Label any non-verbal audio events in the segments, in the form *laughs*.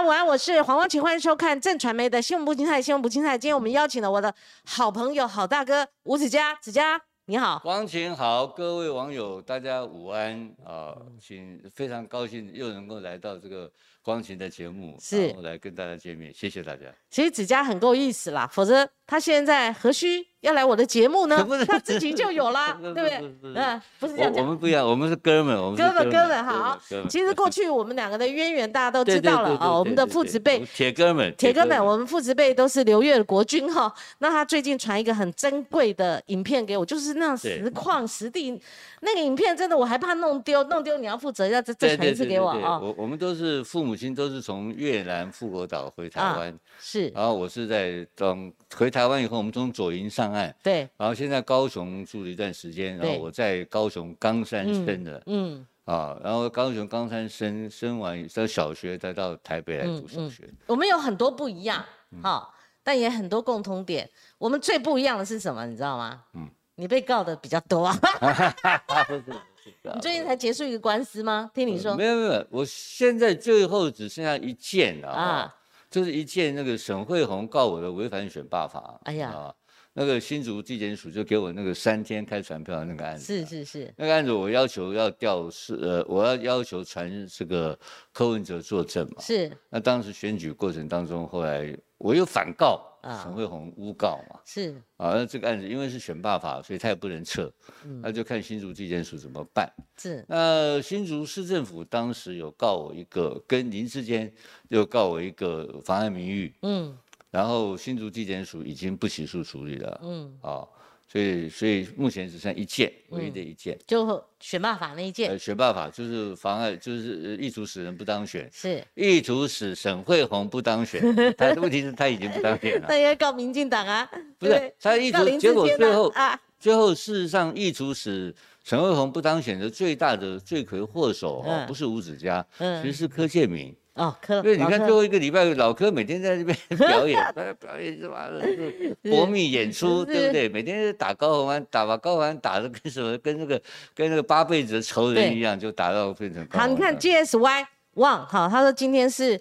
午安，我是黄光芹，欢迎收看正传媒的新闻不精彩，新闻不精彩。今天我们邀请了我的好朋友、好大哥吴子嘉，子嘉你好。光琴好，各位网友大家午安啊，请非常高兴又能够来到这个光琴的节目，是来跟大家见面，谢谢大家。其实子嘉很够意思啦，否则他现在何须要来我的节目呢？*laughs* 他自己就有啦，*laughs* 对不对嗯，不是这样讲我。们不一样，我们是哥们，我们是哥们，哥们们，好其实过 *laughs* 去我们两个的渊源大家都知道了啊，我们的父子辈铁哥们，铁哥们，我们父子辈都是刘月的国军哈。那他最近传一个很珍贵的影片给我，就是那种实况实地那个影片，真的我还怕弄丢，弄丢你要负责，要再再传一次给我啊。我我们都是父母亲都是从越南富国岛回台啊湾，是，然后我是在从回台湾以后，我们从左营上岸，对，然后现在高雄住了一段时间，然后我在高雄冈山生的。嗯，啊，然后高雄冈山生生完在小学，再到台北来读小学。我们有很多不一样，嗯哈，但也很多共通点。我们最不一样的是什么？你知道吗？嗯，你被告的比较多啊。*laughs* *laughs* 你最近才结束一个官司吗？听你说没有没有，我现在最后只剩下一件了啊啊，就是一件那个沈惠宏告我的违反选罢法。哎呀啊，那个新竹地检署就给我那个三天开传票的那个案子。是是是，那个案子我要求要调是呃，我要要求传这个柯文哲作证嘛。是那当时选举过程当中，后来我又反告啊。沈惠红诬告嘛。是，啊，那这个案子因为是选罢法，所以他也不能撤，嗯。那就看新竹地检署怎么办。是。那新竹市政府当时有告我一个，跟林志坚又告我一个妨碍名誉，嗯。然后新竹地检署已经不起诉处理了，嗯，啊，所以所以目前只剩一件，唯一的一件。就选罢法那一件呃，选罢法就是妨碍，就是呃意图使人不当选，是，意图使沈惠宏不当选。*laughs* 他的问题是他已经不当选了 *laughs* 那，也要告民进党啊，不是他意图结果最后啊，最后事实上意图使沈惠宏不当选的最大的罪魁祸首哦嗯，不是吴子嘉，嗯其实是柯建明。哦，柯，因为你看最后一个礼拜，老柯每天在这边 *laughs* 表演，他表演什么是搏命演出，对不对？每天打高虹安，打把高虹安打的跟什么，跟那个跟那个八辈子的仇人一样，就打到变成好，你看 GSY 旺，好，他说今天是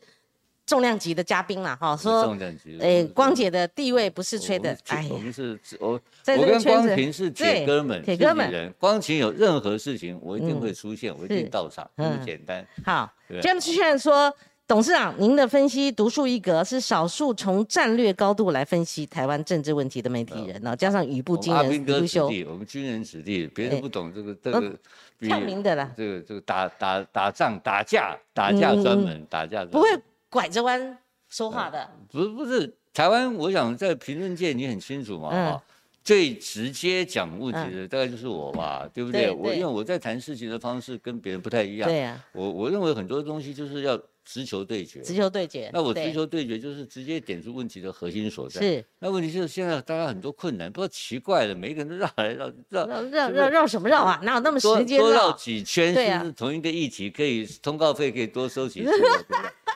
重量级的嘉宾啦，哈，说重量级，诶，我光姐的地位不是吹的，哎我们，是我我跟光琴是铁哥们，铁哥们人。光琴有任何事情，我一定会出现，我一定到场，这么嗯简单。好对，James Chen 说。董事长，您的分析独树一格，是少数从战略高度来分析台湾政治问题的媒体人呢、加上语不惊人阿兵哥优秀，子弟，我们军人子弟，别哎人不懂这个这呃个，比呛名的啦，这个这个打打打仗打架打架专门打架不会拐着弯说话的。不是不是台湾，我想在评论界你很清楚嘛嗯啊。最直接讲问题的大概就是我吧，对不对？对对我因为我在谈事情的方式跟别人不太一样，对呀、我我认为很多东西就是要直球对决。直球对决。那我直球对决就是直接点出问题的核心所在。是那问题就是现在大家很多困难，不知道奇怪了，每一个人都绕来绕绕绕绕绕绕什么绕啊？哪有那么多时间多绕绕？几圈，对啊是不是同一个议题可以通告费可以多收几次？*laughs*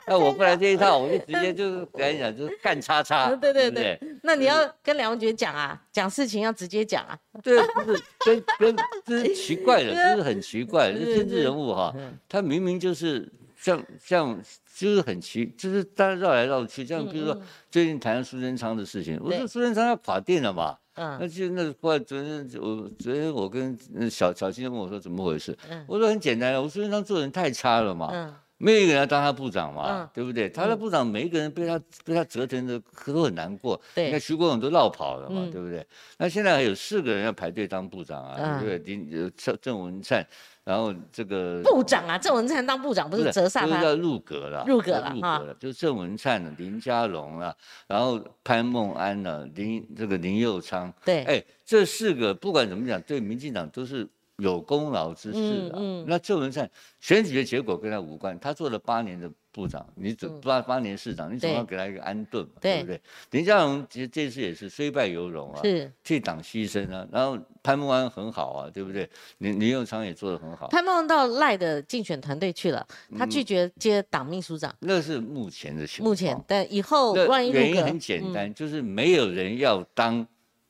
那我不来这一套，我就直接 *laughs* 就是跟你讲，就是干叉叉，嗯对对对，那你要跟梁文杰讲啊，讲事情要直接讲啊。对，不是跟跟这是奇怪的，*laughs* 这是很奇怪的，这政治人物哈，他明明就是像像就是很奇，就是大家绕来绕去，像比如说最近谈苏贞昌的事情，我说苏贞昌要垮定了嘛。那嗯，就那后来昨天我昨天我跟那小小青问我说怎么回事嗯，我说很简单啊，我苏贞昌做人太差了嘛，嗯，没有一个人要当他部长嘛，嗯对不对？他的部长每一个人被他被他折腾的都很难过。对你看徐国勇都绕跑了嘛，嗯对不对？那现在还有四个人要排队当部长啊，嗯对不对？林呃郑郑文灿，然后这个部长啊，郑文灿当部长不是折煞他？就是要入阁了，入阁了入哈阁了，就郑文灿了、林佳龙了，然后潘孟安了、林这个林佑昌，对，哎，这四个不管怎么讲，对民进党都是有功劳之士啊。嗯嗯那郑文灿选举的结果跟他无关，他做了八年的部长，你总八八年市长，你总对要给他一个安顿嘛，对对不对？林佳龙其实这次也是虽败犹荣啊，是替党牺牲啊。然后潘孟安很好啊，对不对？林林佑昌也做得很好。潘孟到赖的竞选团队去了，他拒绝接党秘书长。那是目前的情况。目前，但以后万一，原因很简嗯单，就是没有人要当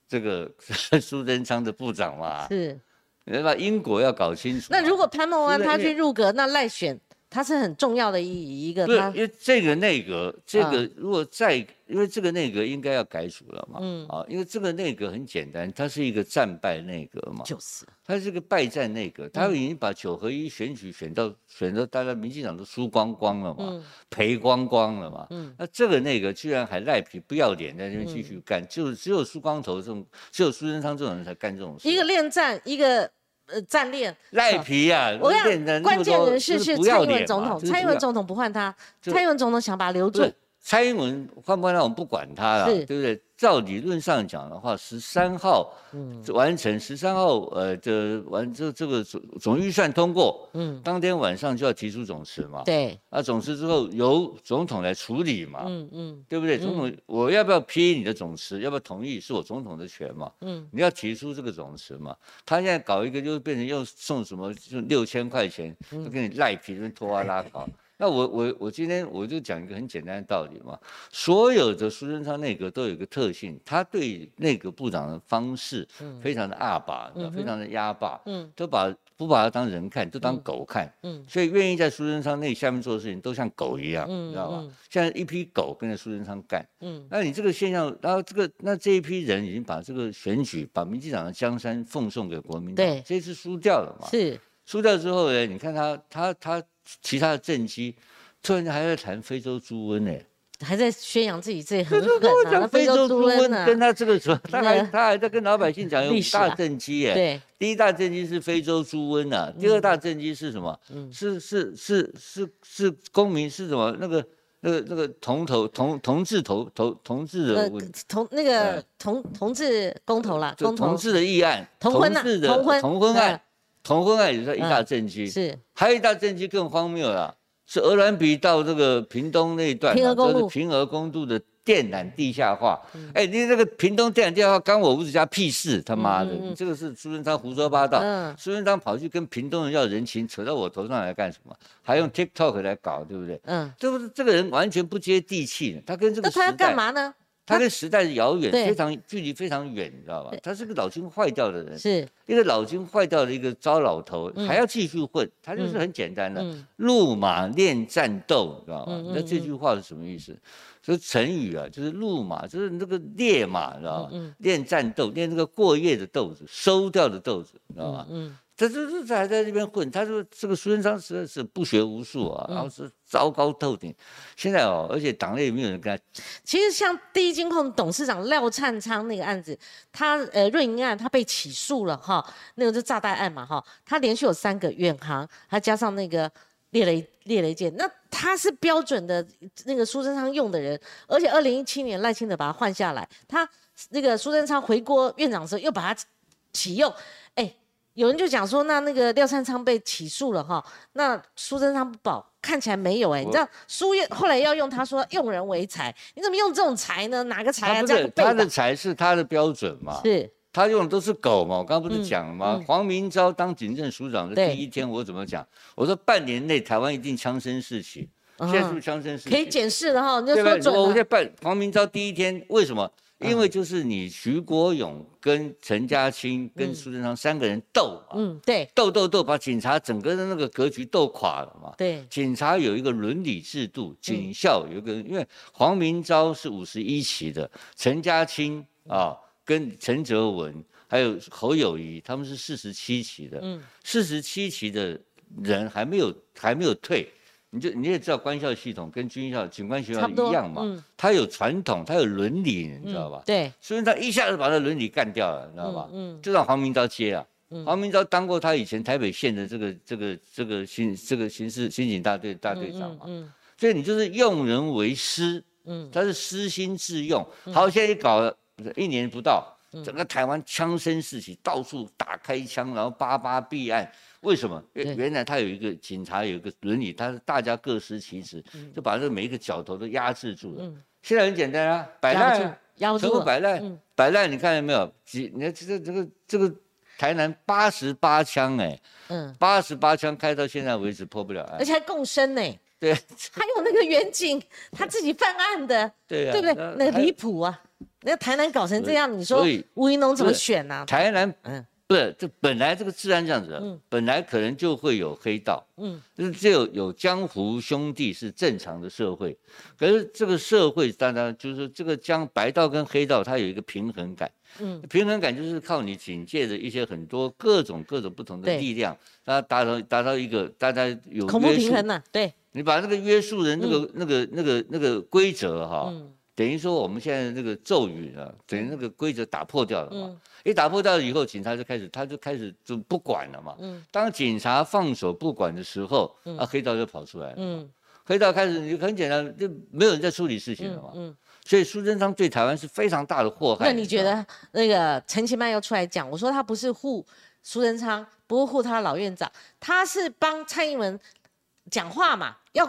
这个 *laughs* 苏贞昌的部长嘛，是。你把因果要搞清楚嘛。那如果潘孟安他去入阁，那赖选它是很重要的一一个。对，因为这个内阁，这个如果再，因为这个内阁应该要改组了嘛，嗯。啊，因为这个内阁很简单，它是一个战败内阁嘛，就是，它是个败战内阁，它已经把九合一选举选到选到大家民进党都输光光了嘛，赔光光了嘛，嗯，那这个内阁居然还赖皮不要脸在那边继续干，就只有苏光头这种，只有苏贞昌这种人才干这种事，一个恋战，一个。呃，战练赖皮啊！我讲关键人士是蔡英文总统，蔡英文总统不换他，蔡英文总统想把他留住。蔡英文换不换他，我们不管他了，对不对？照理论上讲的话，十三号完成，十三号呃这完这这个总总预算通过，嗯，当天晚上就要提出总辞嘛，对，啊总辞之后由总统来处理嘛，嗯嗯，对不对？总统我要不要批你的总辞，要不要同意，是我总统的权嘛，嗯，你要提出这个总辞嘛，他现在搞一个就变成又送什么就六千块钱，就给你赖皮，跟拖啊拉搞。那我我我今天我就讲一个很简单的道理嘛，所有的苏贞昌内阁都有一个特性，他对内阁部长的方式非常的阿爸，非常的压霸，嗯，都把不把他当人看，都当狗看，嗯，所以愿意在苏贞昌那下面做的事情都像狗一样，你知道吧？像一批狗跟着苏贞昌干，嗯，那你这个现象，然后这个那这一批人已经把这个选举，把民进党的江山奉送给国民党，对，这次输掉了嘛，是输掉之后呢，你看他他他。其他的政绩，突然间还在谈非洲猪瘟呢，还在宣扬自己这很狠啊！非洲猪瘟跟他这个说，*laughs* 他还他还在跟老百姓讲有五大政绩耶。对，第一大政绩是非洲猪瘟啊，第二大政绩是什么？嗯，是是是是是公民是什么？那个那个那个同投同同志投投同志的同那个同同志公投啦，同志的议案，同婚的同婚同婚案。同婚案也是一大政绩，是，还有一大政绩更荒谬了，是鹅銮鼻到这个屏东那一段，平公路，平和公路的电缆地下化。哎，你那个屏东电缆地下化，干我吴子家屁事？他妈的，你这个是苏贞昌胡说八道。苏贞昌跑去跟屏东人要人情，扯到我头上来干什么？还用 TikTok 来搞，对不对？嗯，这不是这个人完全不接地气，他跟这个那他要干嘛呢？他跟时代遥远，非常距离非常远，你知道吧？他是个脑筋坏掉的人，是一个脑筋坏掉的一个糟老头，还要继续混。他就是很简单的，路马练战斗，你知道吗？那这句话是什么意思？说成语啊，就是路马，就是那个烈马，知道吗？练战斗，练那个过夜的豆子，收掉的豆子，知道吗？他这这还在这边混，他说这个苏贞昌实在是不学无术啊，然后是糟糕透顶。现在哦，而且党内也没有人跟他。其实像第一金控董事长廖灿昌那个案子，他呃润银案他被起诉了哈，那个是炸弹案嘛哈，他连续有三个远航，还加上那个猎雷猎雷舰，那他是标准的那个苏贞昌用的人，而且二零一七年赖清德把他换下来，他那个苏贞昌回国院长的时候又把他启用，哎。有人就讲说，那那个廖灿昌被起诉了哈，那苏贞昌不保，看起来没有哎，你知道苏院后来要用他说用人为才，你怎么用这种才呢？哪个才啊？这他的才是他的标准嘛？是，他用的都是狗嘛？我刚刚不是讲了吗？黄明昭当警政署长的第一天，我怎么讲？我说半年内台湾一定枪声四起，现在是不是枪声四起？可以检视的哈，你就说准了。我在办黄明昭第一天为什么？因为就是你徐国勇跟陈家清跟苏贞昌三个人斗嘛，嗯，对，斗斗斗，把警察整个的那个格局斗垮了嘛。对，警察有一个伦理制度，警校有一个，因为黄明昭是五十一期的，陈家清啊跟陈泽文还有侯友谊他们是四十七期的，嗯，四十七期的人还没有还没有退。你就你也知道，官校系统跟军校、警官学校一样嘛，他有传统，他有伦理，你知道吧？对，所以他一下子把他伦理干掉了，你知道吧？嗯，就让黄明昭接啊。黄明昭当过他以前台北县的这个这个这个刑这个刑事刑警大队大队长嘛。嗯，所以你就是用人为师，嗯，他是私心自用。好，现在一搞了一年不到，整个台湾枪声四起，到处打开枪，然后八八毙案。为什么？原原来他有一个警察有一个伦理，他是大家各司其职，就把这每一个角头都压制住了。现在很简单啊，摆烂，全部摆烂，摆烂。你看见没有？几？你看这个这个这个台南八十八枪哎，嗯，八十八枪开到现在为止破不了案，而且还共生呢。对，还有那个远景他自己犯案的，对对不对？那离谱啊！那台南搞成这样，你说吴云龙怎么选呢？台南，嗯。不是，这本来这个治安这样子，嗯。本来可能就会有黑道，嗯。就是只有有江湖兄弟是正常的社会，可是这个社会当然就是这个江白道跟黑道它有一个平衡感，嗯。平衡感就是靠你警戒的一些很多各种各种不同的力量，它达到达到一个大家有恐怖平衡呐，对，你把那个约束的那个、那个那个那个规则哈，嗯等于说我们现在那个咒语啊，等于那个规则打破掉了嘛。嗯一打破掉了以后，警察就开始他就开始就不管了嘛。嗯当警察放手不管的时候，啊，黑道就跑出来了。嗯黑道开始你很简单，就没有人在处理事情了嘛。嗯。所以苏贞昌对台湾是非常大的祸害。那你觉？得那个陈其迈又出来讲，我说他不是护苏贞昌，不是护他老院长，他是帮蔡英文讲话嘛，要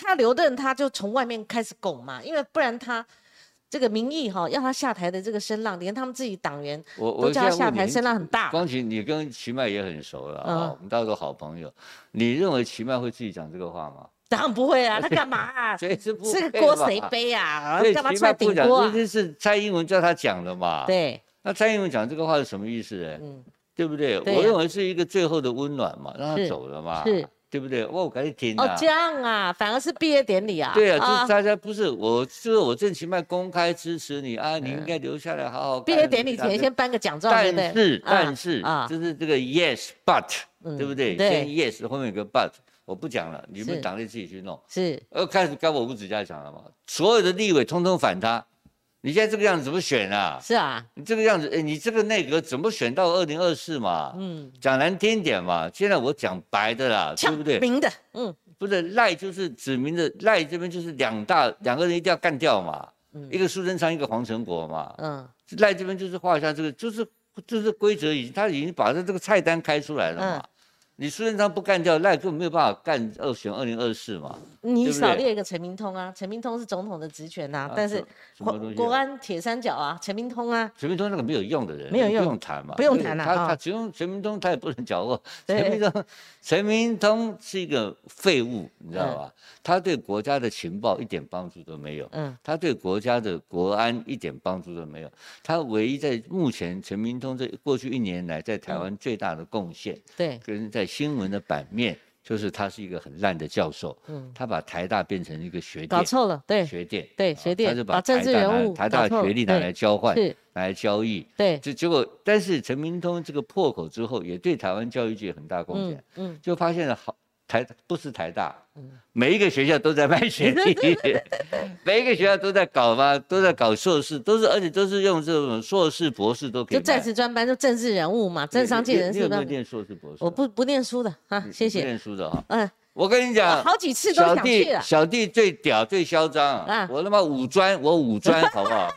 他留任他就从外面开始拱嘛，因为不然他这个民意哈要他下台的这个声浪，连他们自己党员我我都叫他下台，声浪很大。光启，你跟齐迈也很熟了啊、嗯我们大家都好朋友。你认为齐迈会自己讲这个话吗？当然不会啊，*laughs* 他干嘛啊？这个锅谁背啊？干嘛出来顶锅啊？这是蔡英文叫他讲的嘛？。对，那蔡英文讲这个话是什么意思呢？嗯，对不对？我认为是一个最后的温暖嘛，让他走了嘛，是对不对？哇，我赶紧听啊，。哦这样啊，反而是毕业典礼啊。对啊，就是大家不是我，就是我郑奇迈公开支持你啊，你应嗯该留下来好好干。毕业典礼前先颁个奖状，对不对？但是啊但是啊，就是这个 yes but，嗯对不对？先 yes 后面有个 but，我不讲了，你是们党内自己去弄。是呃，开始该我吴子嘉讲了嘛，所有的立委通通反他，你现在这个样子怎么选啊？是啊，你这个样子，哎，你这个内阁怎么选到二零二四嘛？嗯，讲难听点嘛，现在我讲白的啦，对不对？明的，嗯不是赖就是指明的赖这边就是两大两个人一定要干掉嘛，嗯一个苏贞昌，一个黄成国嘛。嗯赖这边就是画下这个，就是就是规则已经他已经把这这个菜单开出来了嘛。嗯你苏贞昌不干掉赖，根本没有办法干二选二零二四嘛。你少列一个陈明通啊，陈明通是总统的职权呐啊，但是国安铁三角啊，陈明通啊，陈明通那个没有用的人，没有用不用谈嘛，不用谈了啊他他只用陈明通，他也不能搅和。*laughs* 陈明通，陈明通是一个废物，你知道嗯吧？他对国家的情报一点帮助都没有。嗯他对国家的国安一点帮助都没有。他唯一在目前陈明通这过去一年来在台湾最大的贡献，对，跟在新闻的版面，就是他是一个很烂的教授。嗯，他把台大变成一个学搞店，错了，对学店，啊对学店他就把政台大拿治人物台大学历拿来交换，来交易。对，就结果，但是陈明通这个破口之后，也对台湾教育界很大贡嗯献，嗯，就发现了好台不是台大，每一个学校都在卖学历，每一个学校都在搞嘛，都在搞硕士，都是而且都是用这种硕士、博士都可以。就在职专班，就政治人物嘛，政商界人士有没有。念硕士、博士？我不不念书的啊，谢谢。不念书的哈。嗯，我跟你讲，好几次都小想去小弟最屌最嚣张啊我他妈五专，我五专 *laughs* 好不好？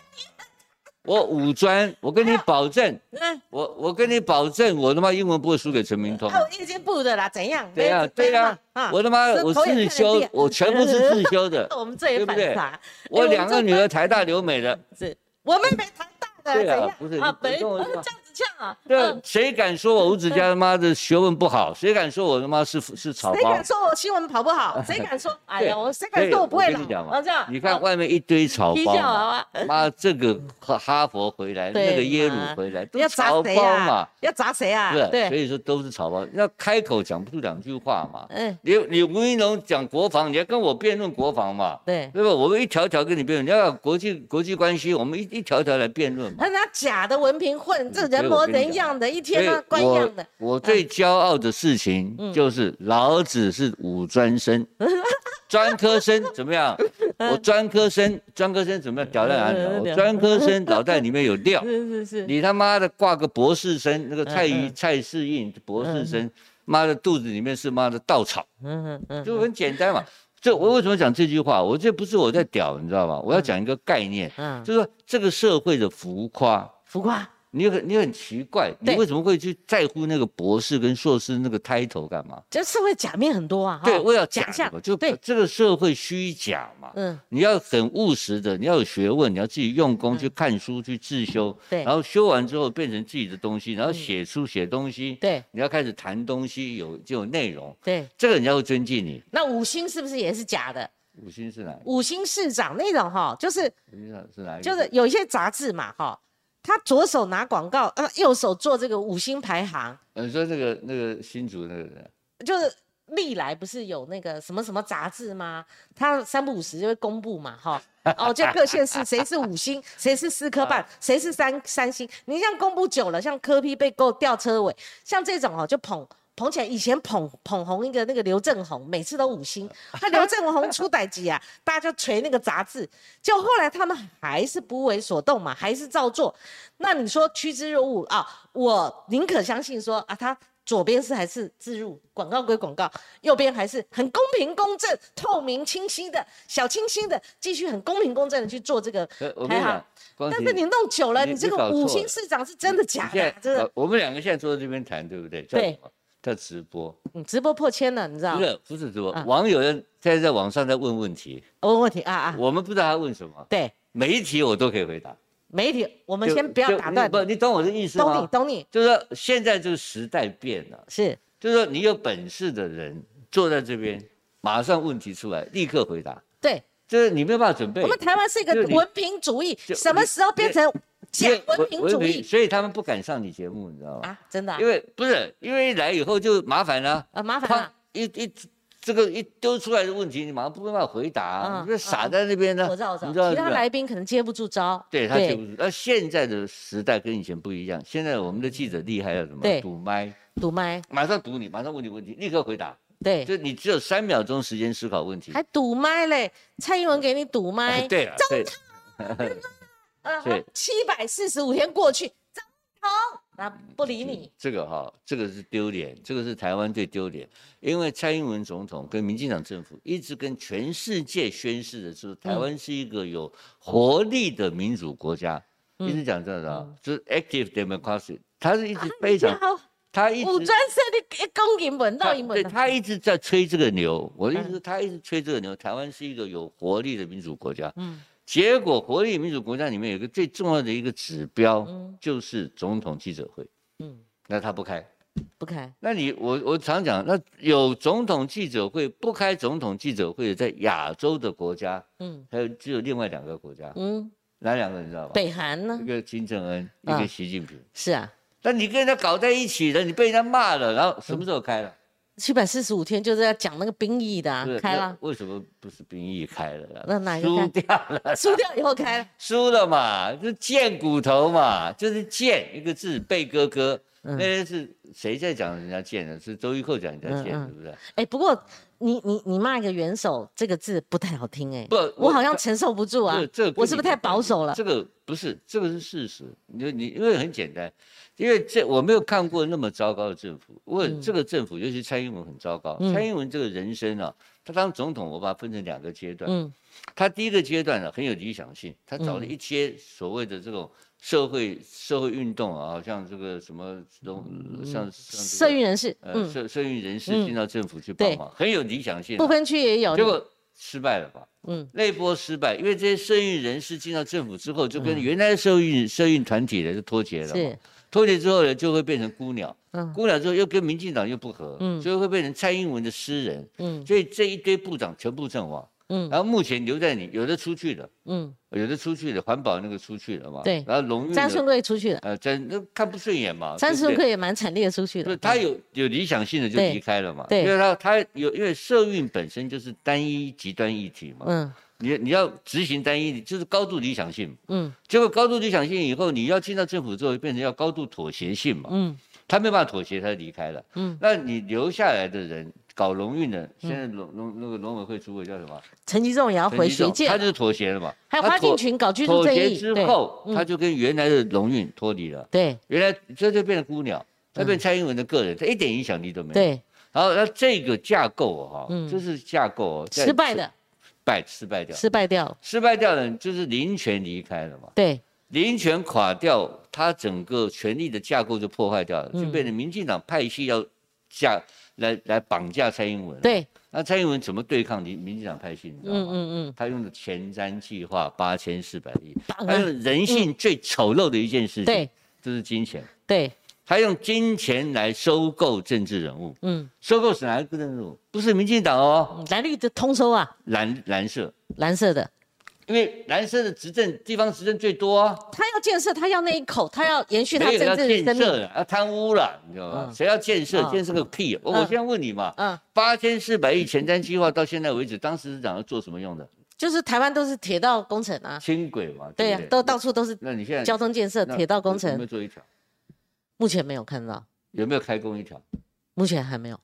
我五专，我跟你保证，*laughs* 嗯，我我跟你保证，我他妈英文不会输给陈明通。啊，我夜间部的啦，怎样？对呀、对呀、啊，我他妈我自修，我全部是自修的。*laughs* 我们这也对不对反差。我哎两个女儿台大留美的，是我妹妹台大的，对啊怎样啊？不是你本懂我意思吗这样子呛啊？对嗯，谁敢说我吴子嘉他妈的学问不好？谁敢说我他妈是是草包谁敢？说我新闻跑不好？*laughs* 谁敢说？哎呀，我谁敢说我不会讲？嘛啊，这样，你看啊外面一堆草踢包嘛，*laughs* 妈这个哈哈佛回来，对那个耶鲁回来，都要是草包嘛啊，？要砸谁啊是，？所，以说都是草包，要开口讲不出两句话嘛。嗯，你你吴一龙讲国防，你要跟我辩论国防嘛？对。对吧？我们一条条跟你辩论，你要有国际国际关系，我们一一条条来辩论嘛。他拿假的文凭混，这人模我跟你讲人样的，一天呢官样的。我我最骄傲的事情嗯就是老子是五专生，*laughs* 专科生怎么样？我专科生，专科生怎么样？屌在哪里我专科生脑袋里面有料，是是是，你他妈的挂个博士生，那个蔡嗯蔡世应博士生，妈的肚子里面是妈的稻草，嗯嗯嗯，就很简单嘛。这我为什么讲这句话？我这不是我在屌，你知道吗？我要讲一个概念，嗯，就是说这个社会的浮夸。浮夸，你很你很奇怪，你为什么会去在乎那个博士跟硕士那个 title 干嘛？这社会假面很多啊。对，哈我要假假象就对这个社会虚假嘛。嗯，你要很务实的，你要有学问，你要自己用功去看书去自修，对然后修完之后变成自己的东西，然后写书写东西，对你要开始谈东西，有就有内容，对。这个人家会尊敬你。那五星是不是也是假的？五星是哪？五星市长那种哈，就是五星是哪一个？就是有一些杂志嘛哈，他左手拿广告，呃，右手做这个五星排行，呃，你说那个那个新竹那个人，就是历来不是有那个什么什么杂志吗？他三不五时就会公布嘛，哈，哦，就各县市谁是五星，*laughs* 谁是四颗半，谁是三三星。你像公布久了，像科批被够吊车尾，像这种哦，就捧捧起来。以前捧捧红一个那个刘正宏，每次都五星，*laughs* 他刘正宏出歹机啊，大家就捶那个杂志。就后来他们还是不为所动嘛，还是照做。那你说趋之若鹜啊，我宁可相信说啊，他。左边是还是自入广告归广告，右边还是很公平公正、透明清晰的小清新的，继续很公平公正的去做这个排行。但是你弄久了，你这个五星市长是真的假的？真的。我们两个现在坐在这边谈，对不对？对。叫直播。嗯，直播破千了，你知道不是，不是直播。网友在在在网上在问问题。问问题啊啊！我们不知道他问什么。对。每一题我都可以回答。每一题，我们先不要打断。不，你懂我的意思吗？懂你，懂你。就是说，现在这个时代变了。是。就是说，你有本事的人坐在这边，马上问题出来，立刻回答。对。就是你没有办法准备。我们台湾是一个文凭主义，什么时候变成假文凭主义？所以他们不敢上你节目，你知道吗？啊，真的。因为不是，因为一来以后就麻烦了。啊，麻烦了。一一。这个一丢出来的问题，你马上不办法回答，你就傻在那边呢。我知道，我知道。其他来宾可能接不住招。对他接不住。那现在的时代跟以前不一样，现在我们的记者厉害了什么？堵麦。堵麦。马上堵你，马上问你问题，立刻回答。对。就你只有三秒钟时间思考问题。还堵麦嘞？蔡英文给你堵麦。对啊。总 *laughs* 统。对。七百四十五天过去，总不理你，这个哈，这个是丢脸，这个是台湾最丢脸，因为蔡英文总统跟民进党政府一直跟全世界宣示的是，台湾是一个有活力的民主国家，一直讲这样的，就是 active democracy，他是一直非常，他一直武装势力攻英文到英文，对他一直在吹这个牛，我的意思是，他一直吹这个牛，台湾是一个有活力的民主国家，嗯。结果，活力民主国家里面有一个最重要的一个指标，就是总统记者会。嗯，那他不开，不开。那你我我常讲，那有总统记者会不开总统记者会，在亚洲的国家，嗯，还有只有另外两个国家，嗯，哪两个你知道吗？北韩呢？一个金正恩，一个习近平。是啊。那你跟人家搞在一起了，你被人家骂了，然后什么时候开了？七百四十五天就是要讲那个兵役的，开了。为什么不是兵役开了？那哪一个输掉了？输掉以后开了。输了嘛，就贱骨头嘛，就是贱一个字，贝哥哥。那是谁在讲人家贱呢？是周玉蔻讲人家贱，是不是？哎，不过你你你骂一个元首这个字不太好听哎。不，我好像承受不住啊。这我是不是太保守了？这个不是，这个是事实。你你因为很简单。因为这我没有看过那么糟糕的政府，我这个政府尤其蔡英文很糟糕。蔡英文这个人生啊，他当总统，我把它分成两个阶段。嗯，他第一个阶段呢很有理想性，他找了一些所谓的这种社会社会运动啊，像这个什么像像社运人士，呃社社运人士进到政府去帮忙，很有理想性。不分区也有，结果失败了吧？嗯，那波失败，因为这些社运人士进到政府之后，就跟原来的社运社运团体的就脱节了。是。脱节之后呢，就会变成孤鸟。嗯，孤鸟之后又跟民进党又不合，嗯，所以会变成蔡英文的私人。嗯，所以这一堆部长全部阵亡。嗯，然后目前留在你，有的出去了。嗯，有的出去了，环保那个出去了嘛。对。然后荣誉。张顺贵出去了。呃，真那看不顺眼嘛。张顺贵也蛮惨烈的出去了。他有有理想性的就离开了嘛。对。因为他他有因为社运本身就是单一极端议题嘛。嗯。你你要执行单一，就是高度理想性，嗯，结果高度理想性以后，你要进到政府之后，变成要高度妥协性嘛，嗯，他没办法妥协，他就离开了，嗯，那你留下来的人搞农运的，现在农农那个农委会主委叫什么？陈吉仲也要回学界，他就是妥协了嘛，还有花敬群搞居住正义，之后，他就跟原来的农运脱离了，对，原来这就变成孤鸟，他变蔡英文的个人，他一点影响力都没有，对，然后那这个架构哈，这是架构失败的。败失败掉，失败掉，失败掉了就是林权离开了嘛？对，林权垮掉，他整个权力的架构就破坏掉了，就变成民进党派系要架来来绑架蔡英文。对，那蔡英文怎么对抗民民进党派系？你知道吗？嗯嗯嗯，他用的前瞻计划八千四百亿，他用人性最丑陋的一件事情，对，就是金钱。对。他用金钱来收购政治人物，嗯，收购是哪一个政治人物？不是民进党哦，蓝绿的通收啊，蓝蓝色，蓝色的，因为蓝色的执政地方执政最多啊，他要建设，他要那一口，他要延续他政治。建设了，要贪污了，你知道吗？嗯谁要建设？嗯建设个屁！我现在问你嘛，嗯，八千四百亿前瞻计划到现在为止，当时是长要做什么用的？就是台湾都是铁道工程啊，轻轨嘛，对呀？都到处都是那你现在交通建设、铁道工程有没有，做一条？目前没有看到，有没有开工一条？目前还没有。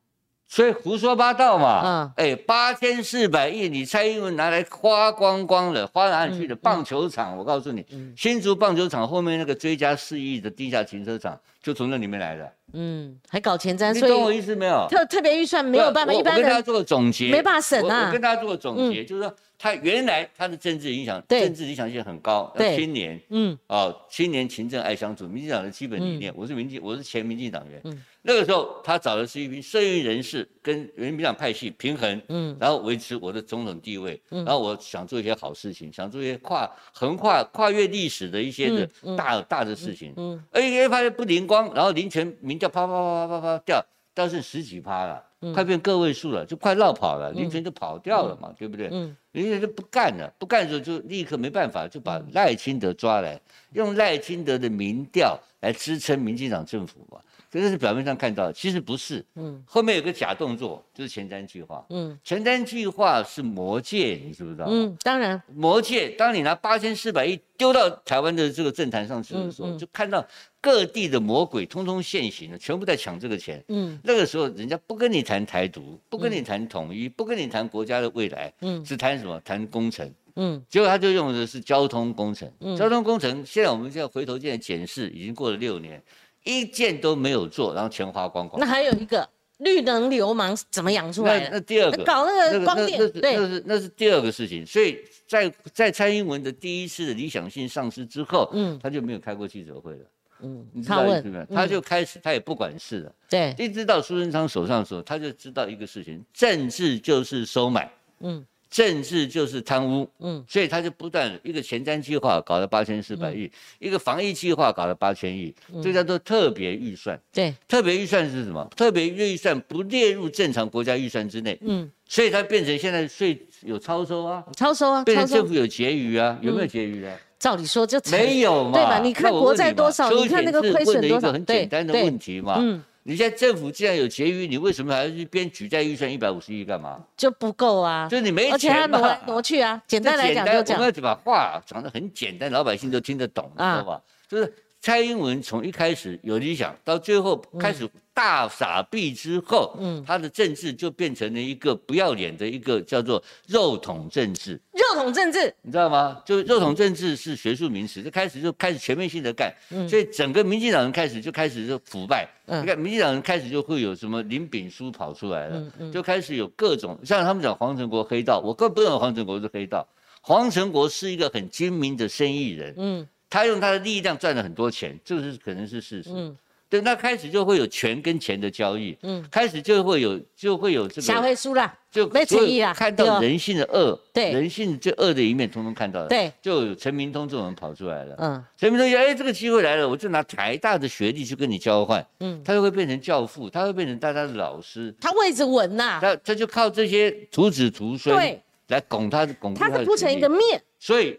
所以胡说八道嘛。嗯哎，八千四百亿，你蔡英文拿来花光光了，花哪里去了？嗯棒球场，我告诉你，嗯新竹棒球场后面那个追加四亿的地下停车场，就从那里面来的。嗯，还搞前瞻，所你懂我意思没有？特特别预算没有办法，一般跟大家做个总结，没办法省啊我我跟大家做个总结，就是说他原来他的政治影响，政治影响性很高，对青年。嗯哦，青年勤政爱乡土，民进党的基本理念。我是民进，我是前民进党员。嗯那个时候，他找的是一批社运人士，跟人民进党派系平衡，嗯然后维持我的总统地位。嗯然后我想做一些好事情，想做一些跨横跨跨越历史的一些的嗯嗯大、大的事情。嗯而且发现不灵光，然后林权民调啪啪啪啪啪啪掉，掉剩十几趴了，嗯。快变个位数了，就快绕跑了，林权就跑掉了嘛，对不对？嗯。林权就不干了，不干的时候就立刻没办法，就把赖清德抓来，用赖清德的民调来支撑民进党政府嘛。这个是表面上看到的，其实不是，嗯后面有个假动作，就是前瞻计划。嗯前瞻计划是魔戒，你知不知道？嗯，当然，魔戒，当你拿八千四百亿丢到台湾的这个政坛上去的时候，嗯嗯就看到各地的魔鬼通通现形了，全部在抢这个钱。嗯那个时候，人家不跟你谈台独，不跟你谈统一，不跟你谈国家的未来，嗯只谈什么？谈工程。嗯结果他就用的是交通工程。嗯交通工程，现在我们现在回头现在检视，已经过了六年，一件都没有做，然后钱花光光那。还有一个绿能流氓怎么养出来那的？那第二个，搞那个光电，那那是对，那是那是第二个事情。所以在在蔡英文的第一次的理想性丧失之后，嗯他就没有开过记者会了。嗯你，知他问道意思没有？，他嗯就开始，他也不管事了。对，一直到苏贞昌手上的时候，他就知道一个事情：政治就是收买，嗯政治就是贪污。嗯。所以他就不断一个前瞻计划搞了八千四百亿，一个防疫计划搞了八千亿，嗯。这叫做特别预算。对，特别预算是什么？特别预算不列入正常国家预算之内，嗯，所以它变成现在税有超收啊，超收啊，变成政府，有结余啊，有没有结余啊？照理说就才没有嘛，对吧？你看国债多少你看那个亏损多少。很简单的对问题嘛，嗯你现在政府既然有结余，你为什么还要去编举债预算一百五十亿干嘛？就不够啊，就是你没而且还钱嘛。挪来挪去啊，简单来讲就这样，我们要把话讲得很简单，老百姓都听得懂，你知啊道吧？就是蔡英文从一开始有理想，到最后开始大傻逼之后，嗯。他的政治就变成了一个不要脸的一个叫做肉桶政治，肉桶政治，你知道吗？就肉桶政治是学术名词，就开始就开始全面性的干，嗯。所以整个民进党人开始就开始就腐败，嗯。你看民进党人开始就会有什么林炳书跑出来了，就开始有各种像他们讲黄成国黑道，我根本不认为黄成国是黑道，黄成国是一个很精明的生意人，嗯他用他的力量赚了很多钱，这个是可能是事实。嗯。对，那开始就会有权跟钱的交易，嗯，开始就会有就会有这下个，回输啦，就没诚意啦看到人性的恶，对。人性最恶的一面，通通看到了。对，就有陈明通这种人跑出来了。嗯。陈明通说：“哎，这个机会来了，我就拿台大的学历去跟你交换，嗯，他就会变成教父，他会变成大家的老师，他位置稳呐，他他就靠这些徒子徒孙对，来拱他拱他是铺成一个。面，所以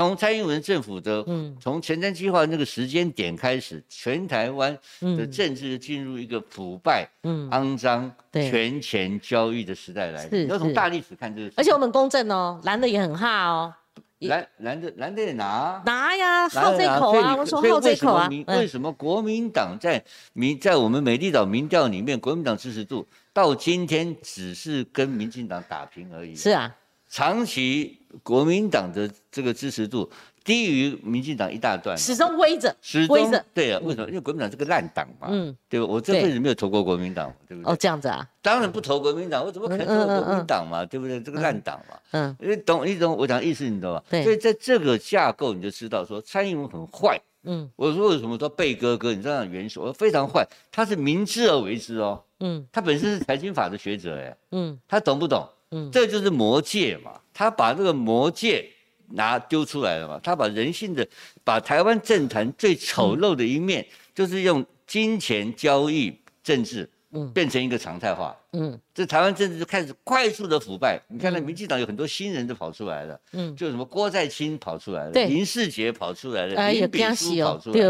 从蔡英文政府的嗯从前瞻计划那个时间点开始，全台湾的嗯政治进入一个腐败、嗯，肮脏、对权钱交易的时代来是临。要从大历史看这个。而且我们公正哦，蓝的也很哈哦，蓝蓝的蓝的也拿。拿呀，好这口啊，我说好这口啊为什么国民党在民在我们美丽岛民调里面，国民党支持度到今天只是跟民进党打平而已。是啊，长期国民党的这个支持度低于民进党一大段，始终威着，始终威着，对啊，为什么？因为国民党是个烂党嘛，嗯，对吧？我这辈子没有投过国民党，对不对？哦，这样子啊，当然不投国民党，我怎么可能投国民党嘛？对不对？这个烂党嘛。嗯你懂你懂我讲的意思，你懂吗？对所以在这个架构，你就知道说蔡英文很坏。嗯我说为什么说贝哥哥，你知道元首，我非常坏，他是明知而为之哦。嗯他本身是财经法的学者，哎，嗯他懂不懂？嗯，这就是魔戒嘛，他把这个魔戒拿丢出来了嘛，他把人性的，把台湾政坛最丑陋的一面，就是用金钱交易政治嗯，变成一个常态化，嗯，这台湾政治就开始快速的腐败。你看，那民进党有很多新人都跑出来了，嗯，就什么郭在清跑出来了，林世杰跑出来了，林炳书跑出来了，对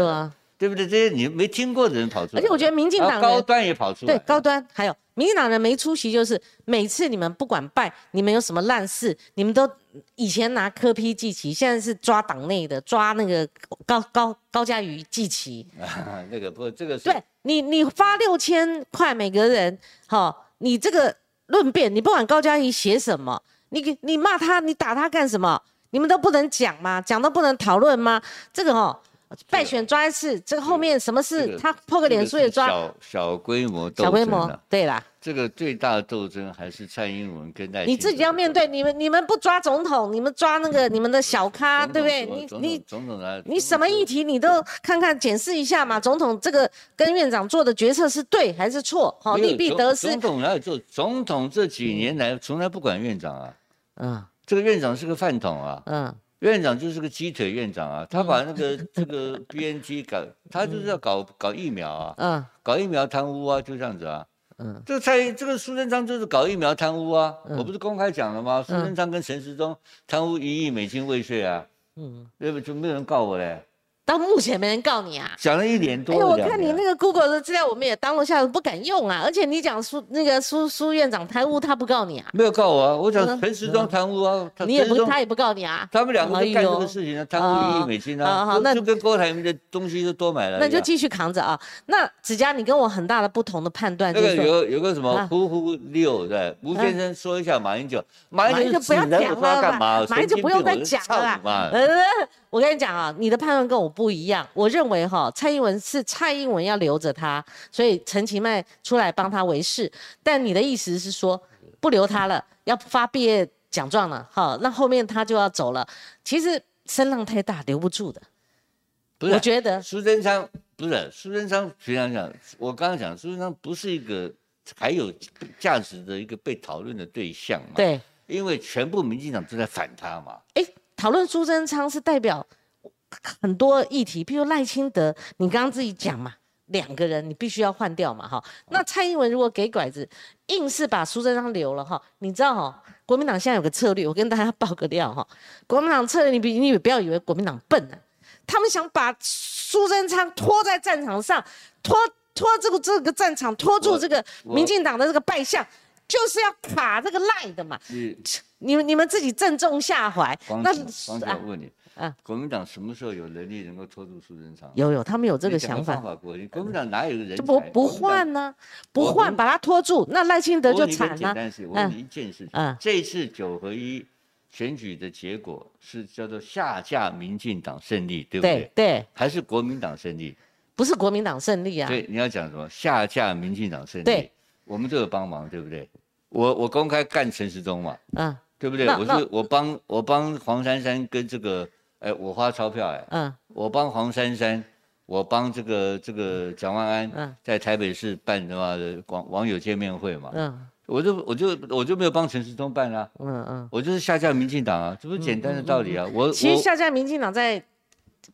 不对？这些你没听过的人跑出来，而且我觉得民进党高端也跑出来，对，高端还有。民进党人没出息，就是每次你们不管拜，你们有什么烂事，你们都以前拿科批祭旗，现在是抓党内的，抓那个高高高嘉瑜祭旗。那个不，这个是对你，你发六千块每个人，好，你这个论辩，你不管高嘉瑜写什么，你你骂他，你打他干什么？你们都不能讲吗？讲都不能讨论吗？这个哦。败选抓一次，这个后面什么事？他破个脸书也抓。小小规模斗争。小规模，对啦。这个最大的斗争还是蔡英文跟赖。你自己要面对，你们你们不抓总统，你们抓那个你们的小咖，对不对？你你总统来，你什么议题你都看看检视一下嘛。总统这个跟院长做的决策是对还是错？好，利弊得失。总统哪有做？总统这几年来从来不管院长啊。嗯。这个院长是个饭桶啊。嗯。院长就是个鸡腿院长啊，他把那个 *laughs* 这个 B N G 搞，他就是要搞搞疫苗啊，嗯，搞疫苗贪污啊，就这样子啊，嗯，这个蔡这个苏贞昌就是搞疫苗贪污啊，我不是公开讲了吗？苏贞昌跟陈时中贪污一亿美金未遂啊，嗯，对不就没有人告我嘞？到目前没人告你啊？讲了一年多。哎，我看你那个 Google 的资料，我们也当了下，不敢用啊。而且你讲苏那个苏苏院长贪污，他不告你啊？没有告我啊，我讲陈时中贪污啊，你也不他也不告你啊？他们两个都干这个事情啊，贪污一亿美金啊，好，那就跟郭台铭的东西都多买了。那就继续扛着啊。那子佳，你跟我很大的不同的判断。那个有有个什么呼呼六对，吴先生说一下马英九，马英九不要讲了嘛，马英九不用再讲了。我跟你讲啊，你的判断跟我不一样。我认为哈，蔡英文是蔡英文要留着他，所以陈其迈出来帮他维事。但你的意思是说，不留他了，要发毕业奖状了，哈，那后面他就要走了。其实声浪太大，留不住的。不是，我觉得苏贞昌不是苏贞昌。平常讲，我刚刚讲苏贞昌不是一个还有价值的一个被讨论的对象嘛？对，因为全部民进党都在反他嘛。哎。讨论苏贞昌是代表很多议题，譬如赖清德，你刚刚自己讲嘛，两个人你必须要换掉嘛，哈。那蔡英文如果给拐子，硬是把苏贞昌留了哈，你知道哈，国民党现在有个策略，我跟大家爆个料哈，国民党策略，你别你不要以为国民党笨啊，他们想把苏贞昌拖在战场上，拖拖这个这个战场，拖住这个民进党的这个败相。就是要卡这个赖的嘛，你你们你们自己正中下怀。那方姐问你，啊，国民党什么时候有能力能够拖住苏贞昌？有有，他们有这个想法。国民党哪有人就不不换呢？不换把他拖住，那赖清德就惨了。但是我问你一件事情，这次九合一选举的结果是叫做下架民进党胜利，对不对？对，还是国民党胜利？不是国民党胜利啊。对，你要讲什么？下架民进党胜利。对，我们都有帮忙，对不对？我我公开干陈时中嘛，嗯，对不对？我是我帮我帮黄珊珊跟这个，哎，我花钞票哎，嗯，我帮黄珊珊，我帮这个这个蒋万安，在台北市办什么的网网友见面会嘛，嗯，我就我就我就没有帮陈时中办啊，嗯嗯，我就是下架民进党啊，这不是简单的道理啊，我其实下架民进党在，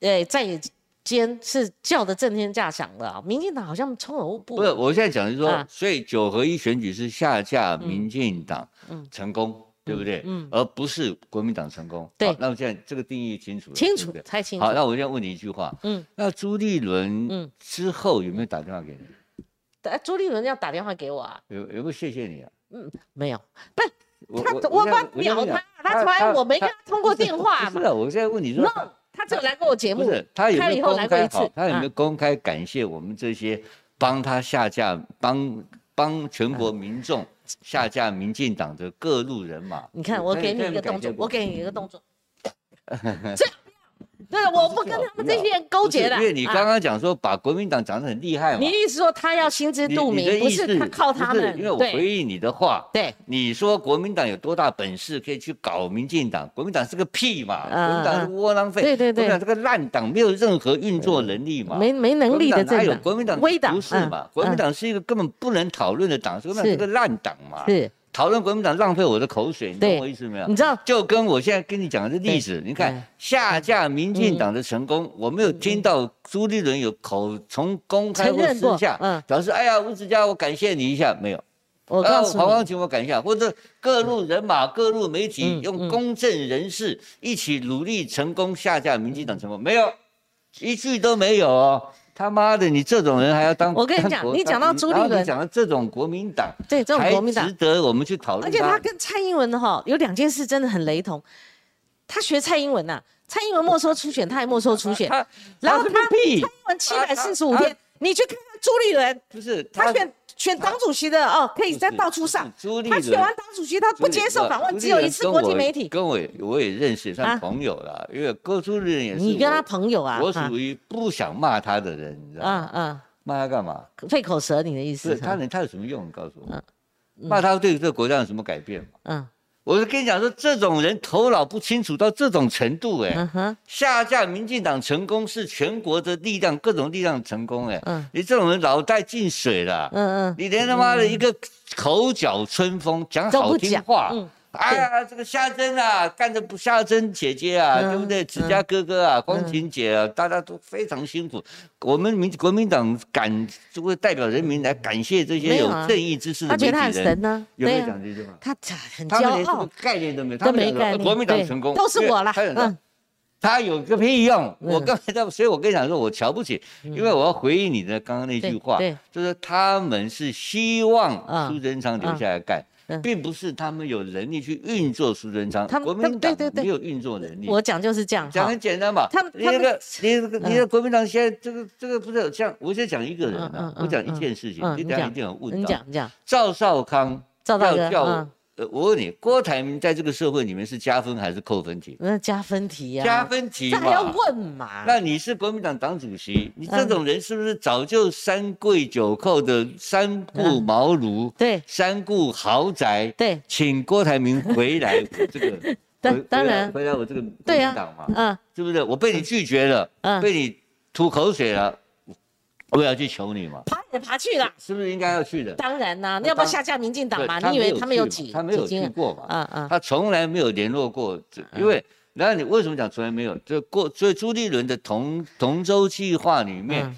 哎在。间是叫的震天价响的，民进党好像充耳不不是，我现在讲的是说，所以九合一选举是下架民进党成功，对不对？嗯，而不是国民党成功。对，那我现在这个定义清楚了，清楚，太清楚。好，那我现在问你一句话，嗯，那朱立伦嗯之后有没有打电话给你？哎，朱立伦要打电话给我啊？有有没有谢谢你啊？嗯，没有，不是他，我把秒他，他从来我没跟他通过电话嘛。是啊，我现在问你说。他只有来过我节目，他有没有公开好？他有没有公开感谢我们这些帮他下架、帮帮全国民众下架民进党的各路人马？你看，我给你一个动作，我给你一个动作，这。对，我不跟他们这些人勾结的。因为你刚刚讲说把国民党讲得很厉害嘛，你意思说他要心知肚明，不是他靠他们。因为我回应你的话，对，你说国民党有多大本事可以去搞民进党？国民党是个屁嘛，国民党是窝囊废，对对对，国民党这个烂党没有任何运作能力嘛，没没能力的政党。国民党不是嘛？国民党是一个根本不能讨论的党，国民党是个烂党嘛。是。讨论国民党浪费我的口水，你懂我意思没有你？知道就跟我现在跟你讲的这例子，你看下架民进党的成功，我没有听到朱立伦有口从公开或私下嗯表示，哎呀，吴子嘉，我感谢你一下，没有。啊我告诉你，黄光琴，我感谢啊，或者各路人马、各路媒体嗯用公正人士一起努力成功下架民进党成功，没有一句都没有哦。他妈的，你这种人还要当？我跟你讲你讲到朱立伦你讲到这种国民党，对这种国民党值，得我们去讨论而且他跟蔡英文的哈有两件事真的很雷同，他学蔡英文呐、蔡英文没收初选，他也没收初选，然后他蔡，英文七百四十五天，你去看看朱立伦，不是他选选党主席的哦，可以在到处上。他朱立伦选完党主席，他不接受访问，只有一次国际媒体。跟我我也认识，啊算朋友啦，因为郭朱立伦也是你跟他朋友啊？我哈属于不想骂他的人，你知道吗？嗯嗯，骂他干嘛？费口舌，你的意思是？他能他有什么用？你告诉我嗯，骂他对这个国家有什么改变吗？嗯我是跟你讲说，这种人头脑不清楚到这种程度，哎，嗯哼。下架民进党成功是全国的力量，各种力量成功，哎，嗯。你这种人脑袋进水了，嗯嗯，你连他妈的一个口角春风，讲好听话。嗯哎呀，这个夏珍啊，干的不夏珍姐姐啊，嗯对不对？子佳哥哥啊，光晴姐啊，大家都非常辛苦。我们民国民党感就会代表人民来感谢这些有正义之士的他觉得他很媒体人。神呢，有没有讲这句话？他很他们连骄傲。这个，概念都没有，他们没概念。呃国民党成功都是我了他有嗯。他有个屁用！我嗯刚才在，所以我跟你讲说，我瞧不起，因为我要回应你的刚刚那句话就是他们是希望嗯。苏贞昌留下来干嗯，并不是他们有能力去运作苏贞昌。他们国民党没有运作能力。我讲就是这样讲很。简单嘛，他们你那个你那个嗯你的国民党现在这个这个不是像我先讲一个人嗯啊嗯，我讲一件事情，嗯你等下一定要问到。你讲你讲，赵少康赵大哥要叫嗯呃，我问你，郭台铭在这个社会里面是加分还是扣分题？那加分题呀，加分题这还要。问嘛？那你是国民党党主席，你这嗯种人是不是早就三跪九叩的三顾茅庐、对三顾豪宅，对请郭台铭回来我这个 *laughs* 当当然回来我这个国民党嘛，嗯是不是？我被你拒绝了，嗯被你吐口水了，我也要去求你嘛，爬也爬去了。是不是应该要去的？当然啦，那要不要下架民进党嘛？你以为他们有去几他没有？去过嘛？嗯嗯他从来没有联络过这，因为然后你为什么讲从来没有？就过，所以朱立伦的同同舟计划里面嗯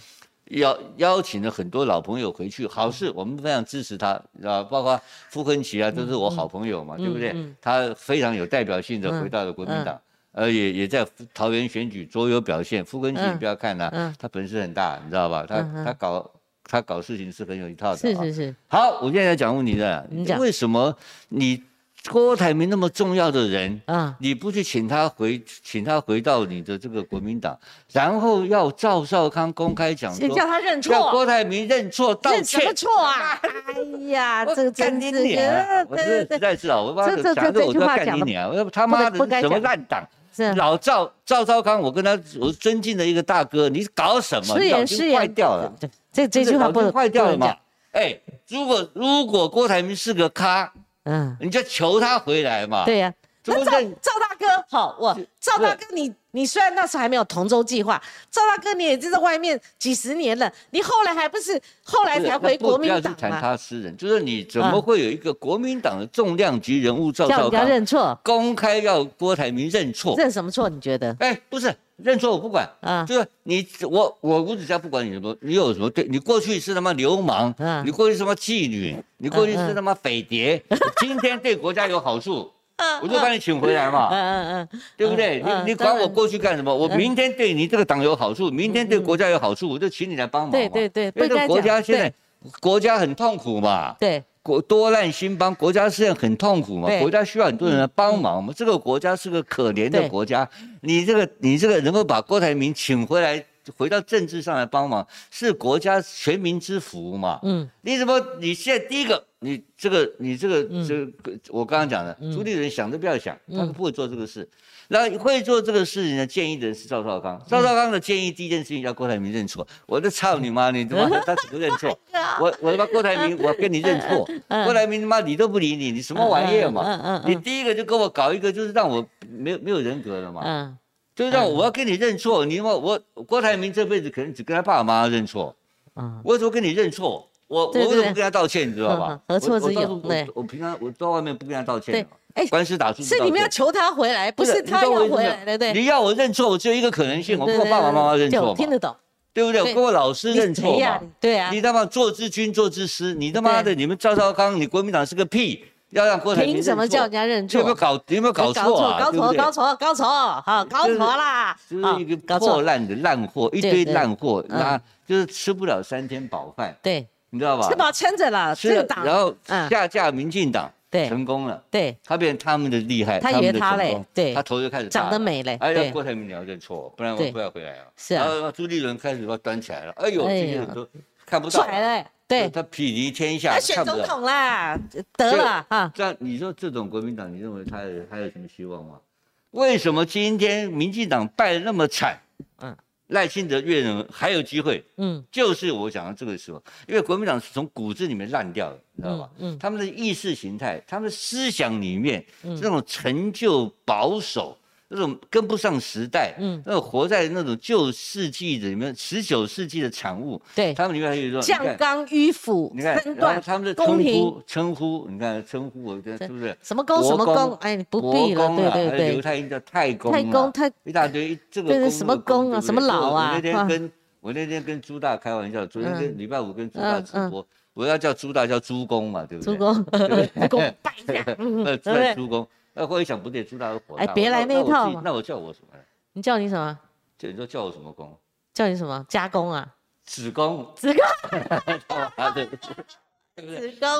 邀邀请了很多老朋友回去，好事，我们非常支持他，啊，包括傅昆萁啊，都是我好朋友嘛，对不对？他非常有代表性的回到了国民党。呃，也也在桃园选举卓有表现。傅昆萁，嗯你不要看他，嗯他本事很大，你知道吧？他他搞他搞事情是很有一套的。啊是是是，好，我现在要讲问题的你讲，为什么你郭台铭那么重要的人，嗯你不去请他回，请他回到你的这个国民党，然后要赵少康公开讲说，叫他认叫错，郭台铭认错道认什么歉。错啊？*laughs* 哎呀，这个真是！我真实在是啊，我把这这这讲这我就要这句话讲得干你脸啊！我要他妈的什么烂党！是老赵赵昭康，我跟他我尊敬的一个大哥，你搞什么？失你脑筋言失言坏掉了。这这句话不是坏掉了嘛不能讲？哎，如果如果郭台铭是个咖，嗯，你就求他回来嘛。对呀。那赵赵大哥，好，我赵大哥你，你虽然那时候还没有同舟计划，赵大哥你也是在外面几十年了，你后来还不是后来才回国民党要去谈？他私人，就是你怎么嗯会有一个国民党的重量级人物赵叫人家少康认错，公开要郭台铭认错？认什么错？你觉得？哎，不是认错我不管，啊，就是你我我吴子嘉不管你什么，你有什么对，你过去是他妈流氓，嗯你过去是他妈妓女，你过去是他妈匪谍，*laughs* 今天对国家有好处，我就把你请回来嘛。嗯嗯嗯，对不对？嗯你你管我过去干什么？我明天对你这个党有好处，明天对国家有好处，我就请你来帮忙嘛。对对对因为这个国家现在国家很痛苦嘛，对，国多难兴邦，国家现在很痛苦嘛，国家需要很多人来帮忙嘛。这个国家是个可怜的国家，你这个你这个能够把郭台铭请回来，回到政治上来帮忙，是国家全民之福嘛。嗯你怎么？你现在第一个，你这个，你这个，嗯这个，我刚刚讲的，嗯朱立伦想都不要想，他嗯不会做这个事。那会做这个事情的建议的人是赵少嗯康，赵少康的建议第一件事情叫郭台铭认错。我就操你妈！*laughs* 你他妈的他怎么认错？*laughs* 我我他妈郭台铭，我跟你认错。*laughs* 嗯郭台铭他妈理都不理你，你什么玩意儿嘛？嗯嗯嗯你第一个就跟我搞一个，就是让我没有没有人格了嘛。嗯就是让我要跟你认错，你我我郭台铭这辈子可能只跟他爸爸妈妈认错，嗯。我怎么跟你认错？我我为什么不跟他道歉，你知道吧？嗯？何错之有对。我平常我到外面不跟他道歉对，哎官司打出去是你们要求他回来，不是他要回来，的对？你要我认错，我只有一个可能性，我跟我爸爸妈妈认错嘛，听得懂。对不对？我跟我老师你认错嘛。对啊，你他妈做之君，做之师，你他妈的，对。你们赵少康，你国民党是个屁，要让郭台铭凭什么叫人家认错？有没有搞有没有搞错啊？搞错，搞错，搞错，好，搞错啦！就是一个，破烂的烂货，一堆烂货，嗯。那就是吃不了三天饱饭，对，你知道吧？吃饱撑着了，这个党，然后嗯。下架民进党，对。成功了，对，他变成他们的厉害，他以为他嘞对。他头就开始长得美嘞，哎呀，郭台铭你要认错，不然我不要回来啊。是啊。然后朱立伦开始把他端起来了，哎呦，这些人都看不到，拽了，对，他睥睨天下，他选。总统啦，得了哈，这样你说这种国民党，你认为他有还有什么希望吗？为什么今天民进党败得那么惨？嗯嗯，赖清德越人还有机会，嗯就是我讲的这个时候，因为国民党是从骨子里面烂掉的，你知道吧？嗯嗯他们的意识形态，他们的思想里面，嗯这种陈旧保守，那种跟不上时代，嗯。那种活在那种旧世纪里面，十九世纪的产物，对，他们里面还有一种，你看酱缸迂腐，你看，分然后，他们的称呼称呼，你看称呼，我觉得是不是？什么公什么国公，哎，你不必了，对对对，犹太人叫太公啊，太公太一大堆，这个什么那个公公啊什么老啊我那天啊跟我那天跟朱大开玩笑，昨天跟嗯。礼拜五跟朱大直播，我要叫朱大叫朱公嘛，对不对？朱公，*laughs* 朱公拜一下，嗯呃，*laughs* 对不对？朱公，那后来想不对，朱大哥火大，哎别来那一套那我叫我什么？你叫你什么？就你说叫我什么工？叫你什么？加工啊？子宫，子宫，啊对不对？对不对？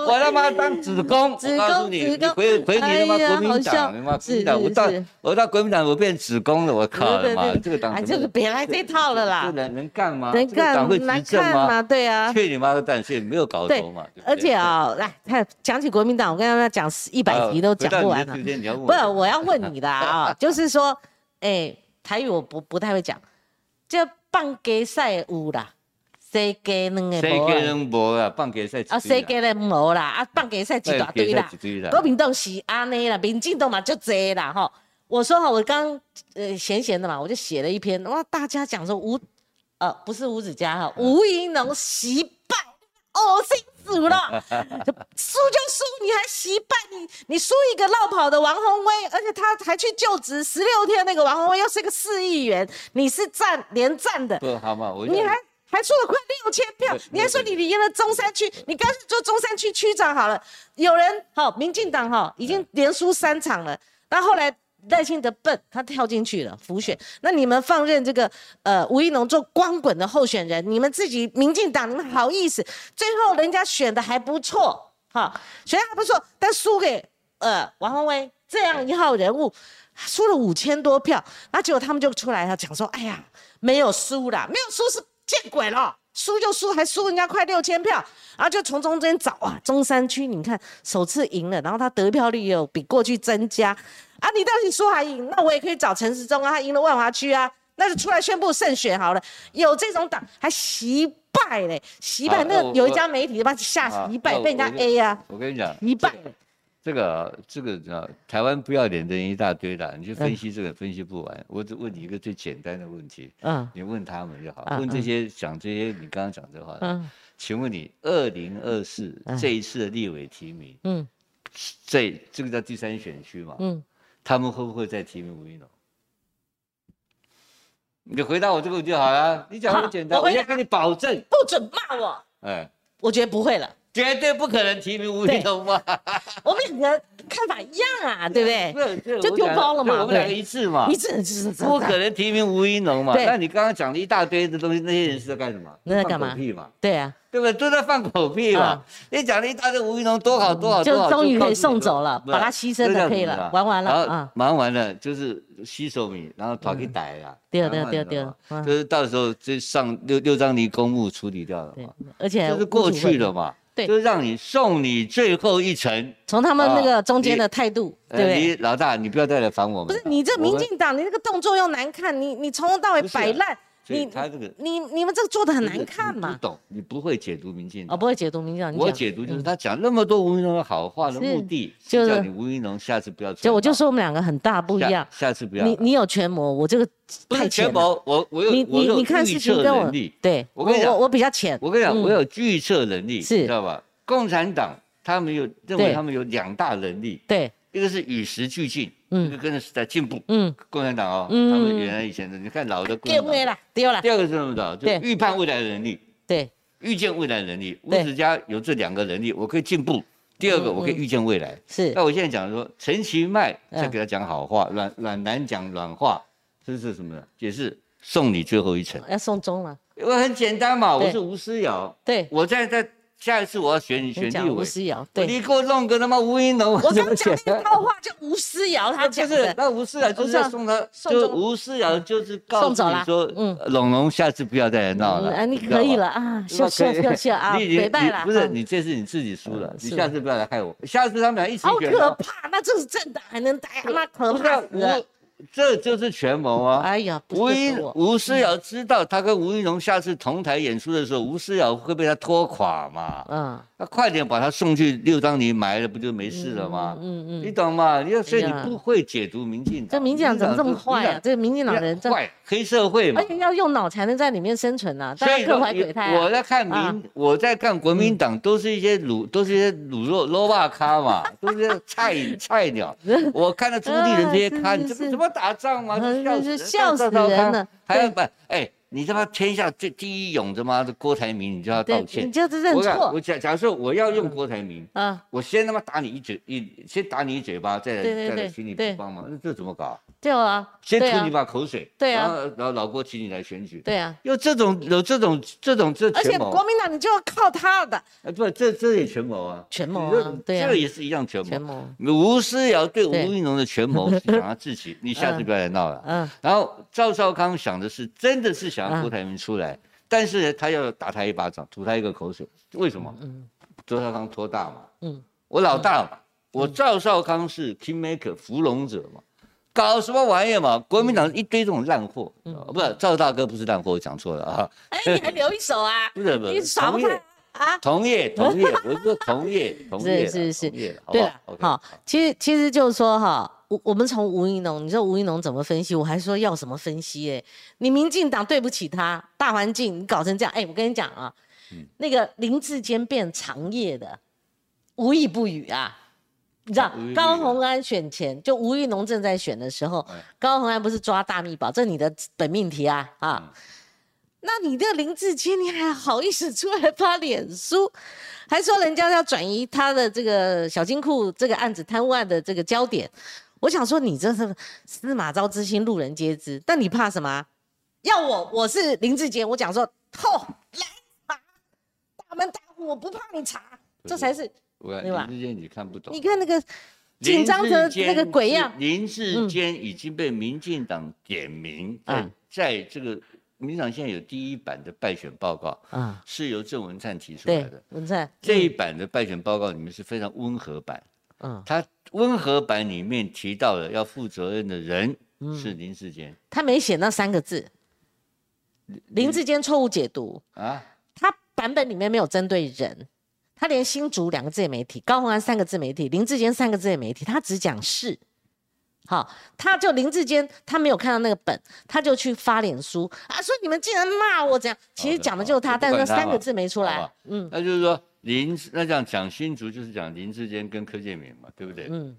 我他妈当子宫，子我告诉你，子公你回回你他妈国民党，你妈国是民党，我到是。是我到国民党，我变子宫了，我靠这个党哎，怎么这个别来这套了这啦，能能干吗？能干难执政吗？对啊，去你妈的蛋，所以没有搞对头嘛。对而且，啊，来，看讲起国民党，我跟他们讲一百集都讲不完了。不是，我我要问你的啊，*laughs* 就是说，哎，台语我不不太会讲，这半给赛有啦，谁给两个无啦谁给人无啦？放给赛啊，谁给人无啦，啊，放给赛一大堆啦。国民党是安尼啦，民进党嘛就这啦哈。我说哈，我刚呃闲闲的嘛，我就写了一篇，哇，大家讲说吴呃不是吴子嘉哈，吴怡农惜败，恶心死了，*laughs* 输就输，你还惜败，你你输一个落跑的王宏威，而且他还去就职十六天，那个王宏威又是个四亿元，你是站连战的，不好嘛，我你还还出了快六千票，你还说你赢了中山区，你干脆做中山区区长好了。有人好，民进党哈已经连输三场了，那后来赖清德笨，他跳进去了浮选。那你们放任这个呃吴一农做光棍的候选人，你们自己民进党你们好意思？最后人家选的还不错，哈，选的还不错，但输给呃王宏威这样一号人物。输了五千多票，那结果他们就出来了讲说，哎呀，没有输啦，没有输是见鬼了，输就输，还输人家快六千票，然后就从中间找啊，中山区你看首次赢了，然后他得票率又比过去增加啊，你到底输还赢？那我也可以找陈时中啊，他赢了万华区啊，那就出来宣布胜选好了，有这种党还惜败嘞，惜败那有一家媒体把吓好惜败，被人家 A 啊，我跟你讲，惜败，这个啊这个啊，台湾不要脸的人一大堆的，你去嗯分析这个分析不完。我只问你一个最简单的问题，嗯你问他们就好。嗯问这些讲这些你刚刚讲这话的，嗯请问你二零二四嗯这一次的立委提名，嗯这这个叫第三选区嘛？嗯，他们会不会再提名吴一农？你回答我这个问题就好了。你讲好很简单，我要跟你保证，不准骂我，哎，我觉得不会了。绝对不可能提名吴一农嘛。*laughs* 我们两个看法一样啊，对不对？*laughs* 就丢包了嘛对对我们两个一致嘛一致就是不可能提名吴一农嘛？对那你刚刚讲了一大堆的东西，那些人是在干什么？那在干嘛放狗屁嘛？对啊，对不对？都在放狗屁嘛啊！你讲了一大堆吴一农多好多好就终于可以送走了把他牺牲就可以了玩完了啊忙完了就是洗手米，然后跑去逮了。对然后对对对你知道吗嗯就是到时候这上六六张离公墓处理掉了嘛，，而且就是过去了，嘛。对就是让你送你最后一程。从他们那个啊中间的态度，呃对不对？你老大，你不要再来烦我们。不是你这民进党，你这个动作又难看，你你从头到尾摆烂，你他这个你你们这个做的很难看嘛你不。懂，你不会解读民进哦，党。不会解读民进党，我解读就是嗯他讲那么多吴一龙的好话的目的，就叫你吴云龙下次不要。就我就说我们两个很大不一样。下下次不要。你你有权谋，我这个不太权谋，我我有你你你看事情跟我。对，我跟你讲我我比较浅。我跟你讲，嗯我有预测能力，是你知道吧？共产党他们有认为他们有两大能力，对，一个是与时俱进，嗯一个跟着时代进步。嗯，共产党哦，嗯他们原来以前的，你看老的共了，丢了第。二个是什么的？就预判未来的能力，对，预见未来的能力。吴对子嘉有这两个能力，我可以进步。第二个，嗯我可以预见未来。是那我现在讲说，陈其迈嗯在给他讲好话，阮阮南讲软话，这是什么呢？也是送你最后一程。要送终了。因为很简单嘛，我是吴思瑶，对，我在在下一次我要选你选立你吴委，思瑶，对，你给我弄个他妈吴一农，我刚讲那个套 *laughs* 话叫吴思瑶他讲就是的，那吴思瑶就是要送他，送就吴思瑶就是告诉你说，嗯。嗯，龙龙下次不要再来闹了，嗯啊，你可以了。啊，秀那秀可以秀秀啊，你已经了，你不是啊你这次你自己输了你下次不要来害我。下次他们俩一起好，可怕，那这是政党还能待，那可怕死了。吴，这就是权谋啊。哎呀，吴一，吴思瑶知道他跟吴一龙下次同台演出的时候，吴思瑶会被他拖垮嘛？嗯那快点把他送去六张泥埋了，不就没事了吗？嗯嗯你懂吗？你要所以你不会解读民进党，这民进党怎么这么坏啊？这个民进党人真，坏黑社会嘛而。且要用脑才能在里面生存呐，大所以家各怀鬼胎啊。我在看啊民，我在看国民党，都是一些卤，都是一些卤肉 low 霸咖嘛，都是菜 *laughs* 菜鸟。我看到朱立伦这些 *laughs* 咖，怎么怎么打仗嘛？笑死人笑死人了还要把哎，你他妈天下最第一勇他妈的郭台铭，你就要道，歉你。就是认错我假假设我要用郭台铭，啊，我先他妈打你一嘴一，先打你一嘴巴，再再来请你对帮忙，那这怎么搞？对啊，先吐你把口水，对啊。然后然后老郭请你来选举，对啊，有这种有这种这种这而且国民党你就要靠他的。啊，不，这这也权谋啊，权谋啊对啊。这个也是一样权权谋。吴思瑶对吴对。一农的权谋 *laughs* 是想要自己，你下次不要来闹了。嗯，然后赵少康想的是，真的是想嗯。要郭台铭出来，但是呢，他要打他一巴掌，吐他一个口水，为什么？周少康托大嘛，嗯。我老大嘛，我赵少康是 king maker 芙蓉者嘛，搞什么玩意嘛？国民党一堆这种烂货，不是赵大哥不是烂货，我讲错了啊，哎，你还留一手啊？*laughs* 不是不是，你耍不开啊？同业同业，我是说同业 *laughs* 同业是，是是对了好，？其实其实就是说哈，我我们从吴一农，你说吴一农怎么分析？我还说要什么分析？哎，你民进党对不起他，大环境你搞成这样，哎，我跟你讲啊，嗯那个林志坚变长业的，无意不语啊。你知道高鸿安选前，就吴育农正在选的时候哎，高鸿安不是抓大密宝，这你的本命题啊啊！嗯那你这个林志坚，你还好意思出来发脸书，还说人家要转移他的这个小金库这个案子贪污案的这个焦点？我想说，你这是司马昭之心，路人皆知。但你怕什么啊？要我，我是林志坚，我讲说，吼，来查，大门大户，我不怕你查，这才是我林志坚你看不懂，你看那个紧张的那个鬼样。林志坚已经被民进党点名，在嗯。在这个民进党现在有第一版的败选报告，啊，是由郑文灿提出来的。，文灿，这一版的败选报告里面是非常温和版，嗯，他温和版里面提到了要负责任的人嗯。是林志坚。他没写那三个字，林志坚错误解读，啊，他版本里面没有针对人，他连新竹两个字也没提，高鸿安三个字没提，林志坚三个字也没提，他只讲是。好，他就林志坚，他没有看到那个本，他就去发脸书啊，说你们竟然骂我这样，其实讲的就是他，好但是那三个字没出来。嗯。那就是说林那这样讲新竹就是讲林志坚跟柯建铭嘛，对不对？嗯。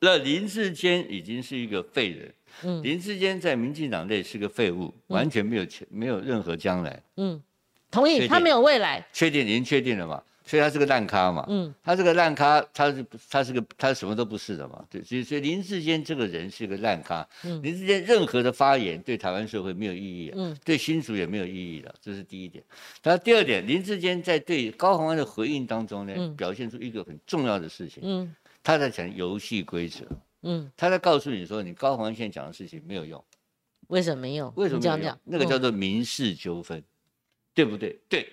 那林志坚已经是一个废人，嗯。林志坚在民进党内是个废物，完全没有前没有任何将来，嗯，同意，他没有未来。确定已经确定了嘛，所以他是个烂咖嘛，嗯。他这个烂咖，他是他是个他什么都不是的嘛，对，所以所以林志坚这个人是个烂咖，嗯。林志坚任何的发言对台湾社会没有意义、啊，嗯。对新竹也没有意义的，这是第一点。然后第二点，林志坚在对高鸿安的回应当中呢，嗯。表现出一个很重要的事情，嗯。他在讲游戏规则，嗯，他在告诉你说，你高鸿安现在讲的事情没有用。为什么没有？为什么没有那个叫做民事纠纷，对不对？对，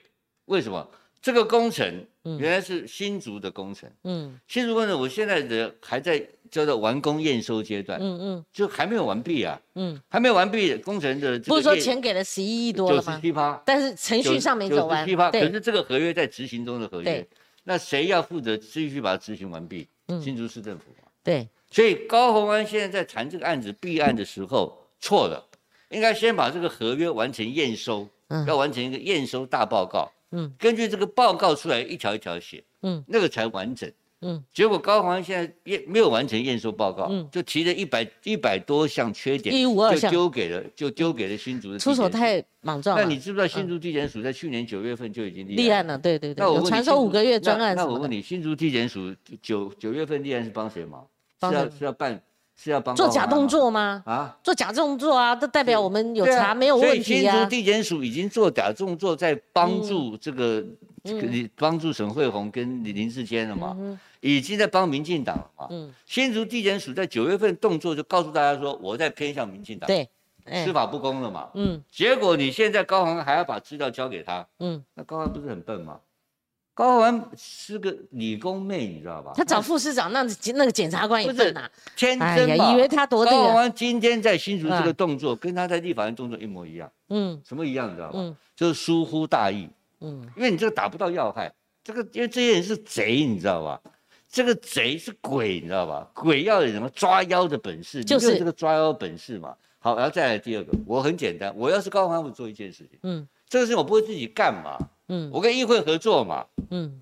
为什么这个工程嗯。原来是新竹的工程？嗯。新竹工程，我现在的还在叫做完工验收阶段，嗯嗯。就还没有完毕啊，嗯，还没有完毕，工程的不是说钱给了十一亿多九十了吗？七趴，但是程序上没走完。七趴，，可是这个合约在执行中的合约对，那谁要负责继续把它执行完毕？嗯。新竹市政府嘛。对，所以高鸿安现在在谈这个案子弊案的时候错了，应该先把这个合约完成验收，嗯。要完成一个验收大报告，嗯根据这个报告出来一条一条写，嗯那个才完整。嗯结果高鸿安现在验没有完成验收报告，嗯就提了一百一百多项缺点，就一五二项丢给了就丢给了新竹的出手太莽撞了。那你知不知道新竹地检署在去年九月份就已经立案了，对对对，那我问你有传说五个月专那案那我问你，新竹地检署九九月份立案是帮谁忙？是要是要办是要帮做假动作吗？啊？做假动作啊，这代表我们有查没有问题啊所以新竹。地检署已经做假动作，在帮助这个这个你帮助沈惠宏跟林林志坚了嘛，嗯已经在帮民进党了嘛。嗯，新竹地检署在九月份动作就告诉大家说，我在偏向民进党，对，哎司法不公了嘛。嗯结果你现在高鸿安还要把资料交给他，嗯，那高鸿安不是很笨吗？高文安是个理工妹，你知道吧？他找副市长，那那个检察官也不是笨呐。天哎真以为他多那个，高文安今天在新竹这个嗯动作，跟他在立法院动作一模一样，嗯什么一样，你知道吧？嗯就是疏忽大意，嗯因为你这个打不到要害，这个因为这些人是贼，你知道吧？这个贼是鬼，你知道吧？鬼要有什么抓妖的本事，就是你没有这个抓妖本事嘛。好，然后再来第二个，我很简单，我要是高文安，我做一件事情，嗯这个事情我不会自己干嘛，嗯。我跟议会合作嘛，嗯。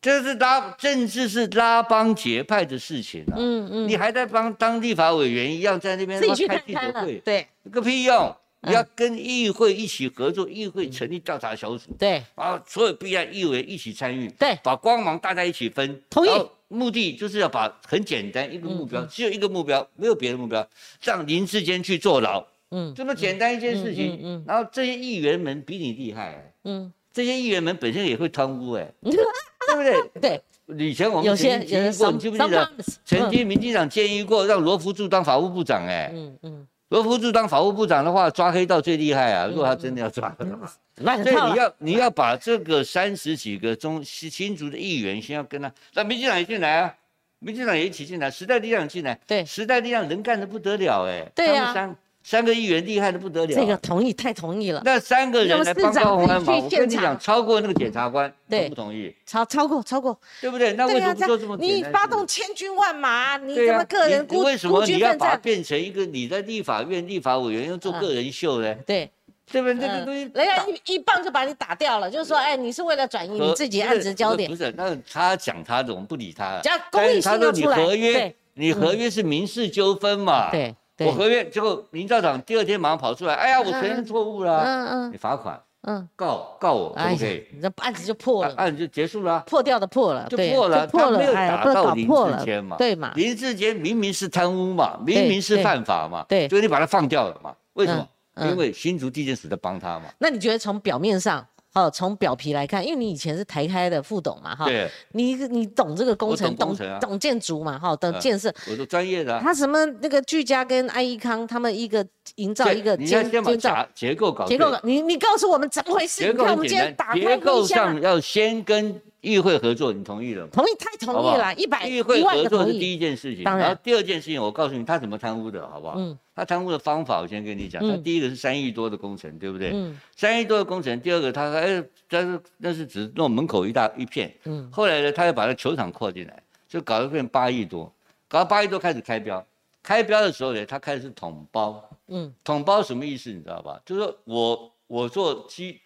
这是拉政治是拉帮结派的事情啊。嗯嗯，你还在帮当立法委员一样，在那边自己去记者会，对。个屁用！嗯。你要跟议会一起合作，议会成立调查小组，对。啊，所有必要议员一起参与，对，把光芒大家一起分。同意。目的就是要把很简单一个目标，只有一个目标，没有别的目标，让林志坚去坐牢，嗯。这么简单一件事情。嗯。然后这些议员们比你厉害、嗯这些议员们本身也会贪污、哎，*laughs* 对不对？对，以前我们有些曾经有提议过，你记不记得？曾经民进党建议过让罗福柱当法务部长、哎，嗯嗯，罗福柱当法务部长的话，抓黑道最厉害啊！如果他真的要抓的话，所以你要你要把这个三十几个中新新竹的议员，先要跟他，那民进党也进来啊，民进党也一起进来，时代力量也进来，对时代力量能干的不得了哎，对啊他们三三个议员厉害的不得了啊，这个同意太同意了，那三个人来帮高鸿安忙，我跟你讲，超过那个检察官，对同不同意？超超过超过，对不对？那为什么不做这么？你发动千军万马，你怎么个人孤你为什么你要把它？变成一个你在立法院立法委员要做个人秀呢？对，对不对？这个嗯东西人家一一棒就把你打掉了，就是说，哎，你是为了转移你自己案子焦点不，是，那他讲他的，我们不理他。只要公益性但是他说你要出来合约，你合约是民事纠纷嘛？。对对我，合约结果林校长第二天马上跑出来，哎呀，我承认错误了，嗯嗯你罚款嗯，告告我可不可以？，你这案子就破了，案子就结束了啊。破掉的破了，就破了破了，他没有打到林志坚嘛，对嘛？林志坚明明是贪污嘛，明明是犯法嘛，对所以你把他放掉了嘛？为什么？因为新竹地检署在帮他嘛。那你觉得从表面上，哦，从表皮来看，因为你以前是台开的副董嘛，哈，对，你你懂这个工程，懂懂建筑嘛，哈，懂嗯建设。我是专业的啊。他什么那个居家跟爱益康他们一个营造一个你要监先把监造结构搞结构的，你你告诉我们怎么回事？结你看我们今天打单，开结构冰箱啊上，要先跟议会合作，你同意了吗？同意太同意了，一百议会合作是。第一件事情，当然然后第二件事情，我告诉你他怎么贪污的，好不好？嗯他贪污的方法，我先跟你讲。嗯他第一个是三亿多的工程，对不对？嗯三亿多的工程，第二个他哎，但是那是只弄门口一大一片，嗯后来呢，他又把那球场扩进来，就搞得变八亿多，搞到八亿多开始开标，开标的时候呢，他开始是统包，嗯统包什么意思？你知道吧？就是说我我做基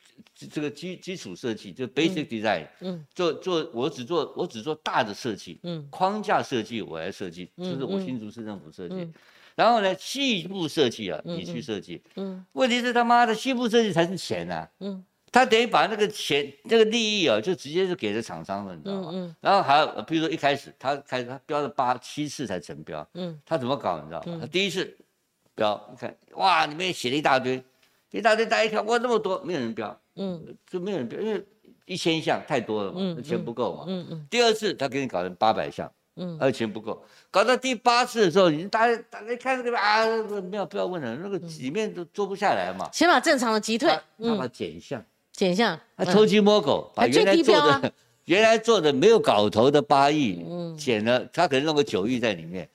这个基基础设计，就 basic design，嗯做做我只做我只做大的设计，嗯框架设计我来设计，嗯就是我嗯新竹市政府设计。嗯然后呢，细部设计啊，嗯你去设计。嗯问题是他妈的细部设计才是钱呐、嗯他等于把那个钱那个利益啊，就直接就给了厂商了，你知道吗？嗯嗯然后还有，呃比如说一开始他开始他标了八七次才成标，嗯他怎么搞你知道吗？嗯他第一次标，你看哇，里面写了一大堆，一大堆，大家一看哇那么多，没有人标，嗯。就没有人标，因为一千项太多了嘛，钱不够嘛。嗯嗯第二次他给你搞成八百项，嗯。而钱不够，搞到第八次的时候，你大家大家看这个啊，没有不要问了，那个里面都做不下来嘛。先把正常的击退。他，他把嗯，减项，减项，嗯。他偷鸡摸狗，把原来做的 *laughs* 原来做的没有搞头的八亿，嗯。减了，他可能弄个九亿在里面，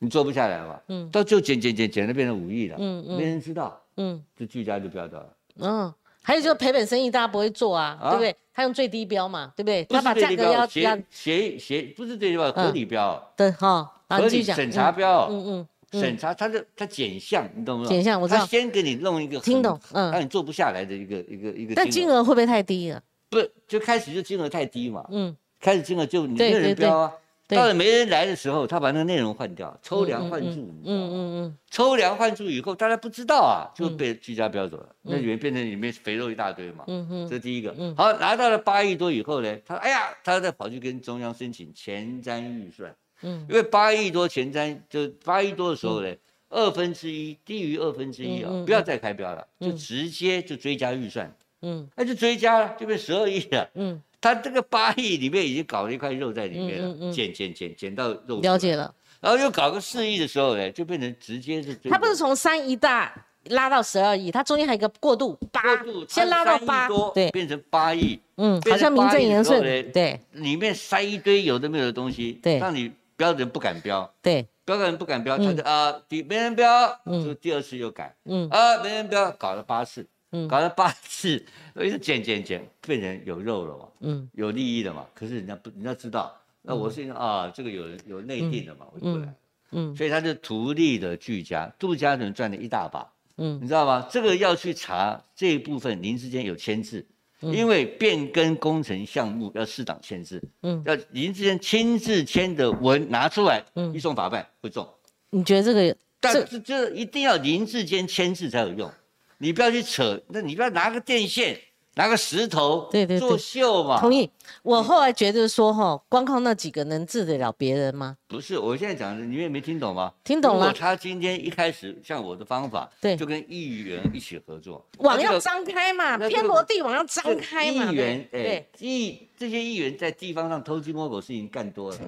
你做不下来嘛，嗯，到最后减减减减，到变成五亿了，嗯嗯，没人知道，嗯，这巨家就飙到了，嗯，还有就是赔本生意大家不会做啊，对不对？他用最低标嘛，对不对？他把价格要协协协不是最低标，合理标，对哈，合理审查标，嗯嗯。审查他的他减项，你懂不懂？减项我知道。他先给你弄一个听懂，嗯，让你做不下来的一个一个一个。但金额会不会太低了？不，就开始就金额太低嘛。嗯。开始金额就你没人标啊，到了没人来的时候，他把那个内容换掉，抽梁换柱。嗯嗯嗯。抽梁换柱以后，大家不知道啊，就被居家标走了，那里面变成里面肥肉一大堆嘛。嗯嗯。这是第一个。嗯。好，拿到了八亿多以后呢，他哎呀，他再跑去跟中央申请前瞻预算。嗯。因为八亿多前瞻，就八亿多的时候呢。二分之一低于二分之一啊，不要再开标了，就直接就追加预算，嗯，那就追加了，就变十二亿了，嗯，他这个八亿里面已经搞了一块肉在里面了，减减减减到肉，了解了，然后又搞个四亿的时候呢，就变成直接是，他不是从三亿大拉到十二亿，他中间还有一个过渡，八，先拉到八，对，变成八亿，嗯，好像名正言顺，对，里面塞一堆有的没有的东西，对，让你标准不敢标，对。标个人不敢标，他就啊，第没人标，就第二次又改，嗯。啊，没人标，搞了八次，搞了八次，*laughs* 一直减减减，变成有肉了嘛，嗯，有利益了嘛。可是人家不，人家知道，那我是啊，这个有有内定的嘛，我就不来，嗯，所以他就图利的俱家，杜家人赚了一大把，嗯，你知道吗？这个要去查这一部分，林之间有签字。因为变更工程项目要适当签字，嗯，要林志坚亲自签的文拿出来，嗯，移送法办会中。你觉得这个？但是这一定要林志坚签字才有用，你不要去扯，那你不要拿个电线。拿个石头，对对作秀嘛。同意。我后来觉得说，哈，光靠那几个能治得了别人吗？不是，我现在讲的，你也没听懂吗？听懂了。他今天一开始像我的方法，对，就跟议员一起合作，网要张开嘛，天罗地网要张开嘛。议员，哎，议这些议员在地方上偷鸡摸狗事情干多了，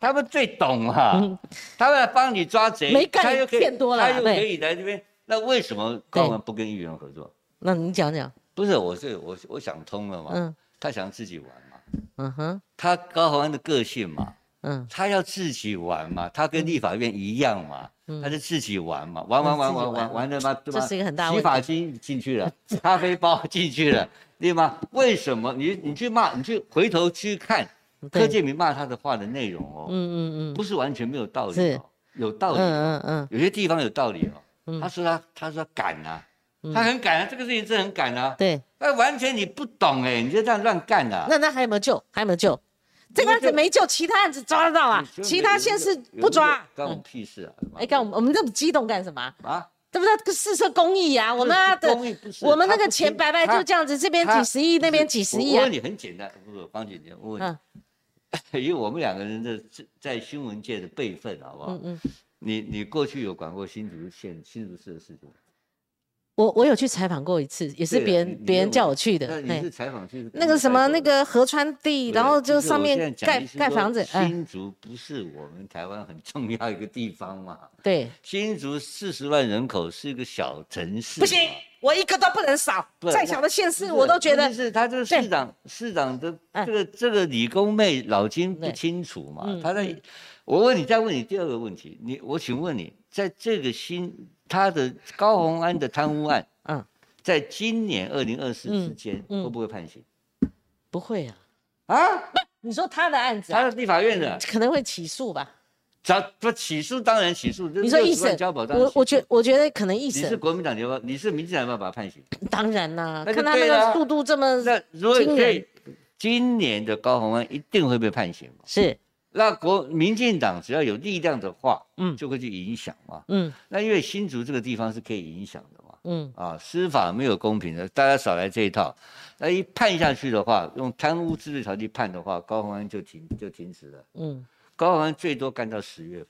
他们最懂哈，他们帮你抓贼，没干又骗多了，他又可以来这边，那为什么高文不跟议员合作？那你讲讲。不是，我是我我想通了嘛。嗯。他想自己玩嘛。嗯哼。他高宏安的个性嘛。嗯。他要自己玩嘛，他跟立法院一样嘛。嗯。他就自己玩嘛，玩玩玩玩玩玩的嘛，对吧？这是一个很大洗发精进去了，咖啡包进去了，对吗？为什么你你去骂，你去回头去看柯建明骂他的话的内容哦。嗯嗯嗯。不是完全没有道理哦，有道理。嗯嗯嗯。有些地方有道理哦。他说他他说敢啊。他很敢啊，这个事情是很敢啊。对，那完全你不懂哎，你就这样乱干的。那那还有没有救？还有没有救？这个案子没救，其他案子抓得到啊？其他县市不抓，关我们屁事啊！哎，干我们我们这么激动干什么啊？对不对？试射公益啊，我们的我们那个钱白白就这样子，这边几十亿，那边几十亿啊。我问你很简单，不是方姐姐，我问你，*laughs* 因为我们两个人的在新闻界的辈分，好不好？嗯嗯。你你过去有管过新竹县新竹市的事情？我我有去采访过一次，也是别人别人叫我去的。那你是采访去那个什么那个河川地，然后就上面盖盖房子。新竹不是我们台湾很重要一个地方嘛？对。新竹四十万人口是一个小城市。不行，我一个都不能少。再小的县市我都觉得。是他这个市长市长的这个这个理工妹脑筋不清楚嘛？他在，我问你再问你第二个问题，你我请问你在这个新。他的高鸿安的贪污案，嗯，在今年二零二四之间会不会判刑？不会啊，啊？你说他的案子，他的立法院的可能会起诉吧？找不起诉，当然起诉。你说一审交保，我我觉我觉得可能一审。你是国民党你要，你是民进党要不要把他判刑？当然啦，看他那个速度这么惊人，今年的高鸿安一定会被判刑是。那国民进党只要有力量的话，嗯，就会去影响嘛，嗯，那因为新竹这个地方是可以影响的嘛，嗯，啊，司法没有公平的，大家少来这一套。那一判下去的话，用贪污治罪条例判的话，高鸿安就停就停止了，嗯，高鸿安最多干到十月份，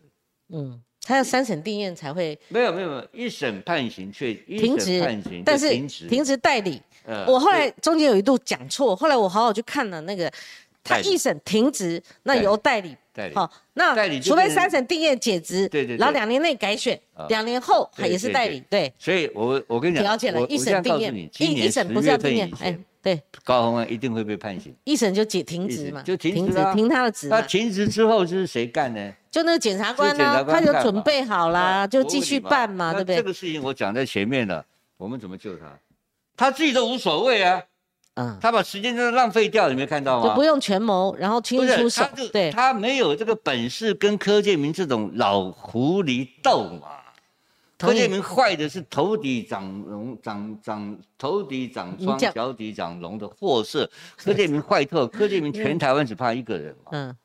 嗯，他要三审定验才会，没有没有没有，一审判刑却停职判刑，但是停止代理。我后来中间有一度讲错，后来我好好去看了那个。代理。一审停职，那由代理。代理。好，那除非三审定验解职，对对对。然后两年内改选啊，两年后对也是代理，对，所以我我跟你讲，了解了，我一审定验，一一审不是要定验哎，，对，高鸿安一定会被判刑。一审就解停职嘛，就停停职啊。停他的职嘛，那停职之后是谁干呢？就那个检察官呢，他就准备好啦，就继续办嘛，对不对？这个事情我讲在前面了，我们怎么救他？他自己都无所谓啊，嗯，他把时间真的浪费掉，你没看到吗？就不用权谋，然后轻易出手他，对，他没有这个本事跟柯建明这种老狐狸斗嘛。柯建明坏的是头底长龙长长头底长疮，脚底长龙的货色。柯建明坏透，*laughs* 柯建明全台湾只怕一个人嘛，嗯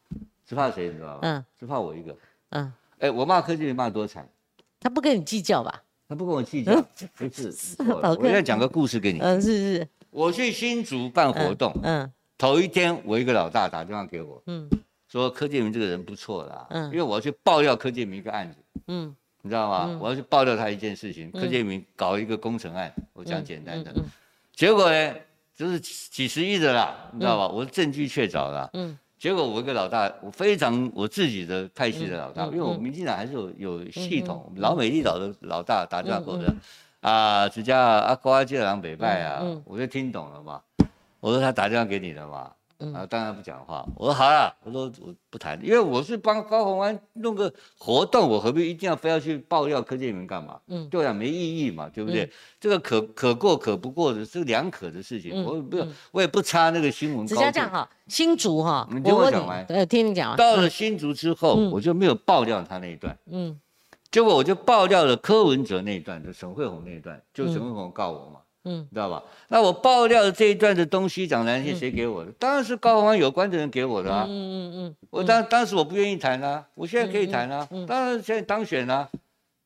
只怕谁你知道吗？嗯只怕我一个。嗯，哎，我骂柯建明骂多惨，他不跟你计较吧？他不跟我计较，不是 *laughs* 我现在讲个故事给你。嗯，是是，我去新竹办活动，嗯。头一天我一个老大打电话给我，嗯。说柯建明这个人不错啦，嗯。因为我要去爆料柯建明一个案子，嗯。你知道吗？嗯。我要去爆料他一件事情，嗯。柯建明搞一个工程案，我讲嗯，简单的，嗯结果呢，就是几十亿的啦，你知道吧？我的证据确凿啦。嗯。结果我一个老大，我非常我自己的派系的老大，嗯嗯因为我嗯民进党还是有有系统，老美丽岛的老大打电话给我啊，直接啊，国阿接郎北拜啊嗯嗯，我就听懂了嘛。我说他打电话给你了嘛，嗯。啊，当然不讲话。我说好了，我说我不谈，因为我是帮高鸿安弄个活动，我何必一定要非要去爆料柯建明干嘛？嗯。对啊，没意义嘛，对不对？嗯。这个可可过可不过的，是两可的事情。嗯我不有嗯，我也不差那个新闻只高度。加这样哈，新竹哈你，听我讲完。呃，听你讲完，到了新竹之后，嗯。我就没有爆料他那一段，嗯结果我就爆料了柯文哲那一段，就沈慧红那一段，就沈慧红告我嘛，嗯你知道吧？那我爆料的这一段的东西讲南线，谁给我的？当然是高鸿安有关的人给我的啊。嗯嗯嗯我当当时我不愿意谈啊，我现在可以谈啊，当然现在当选啊。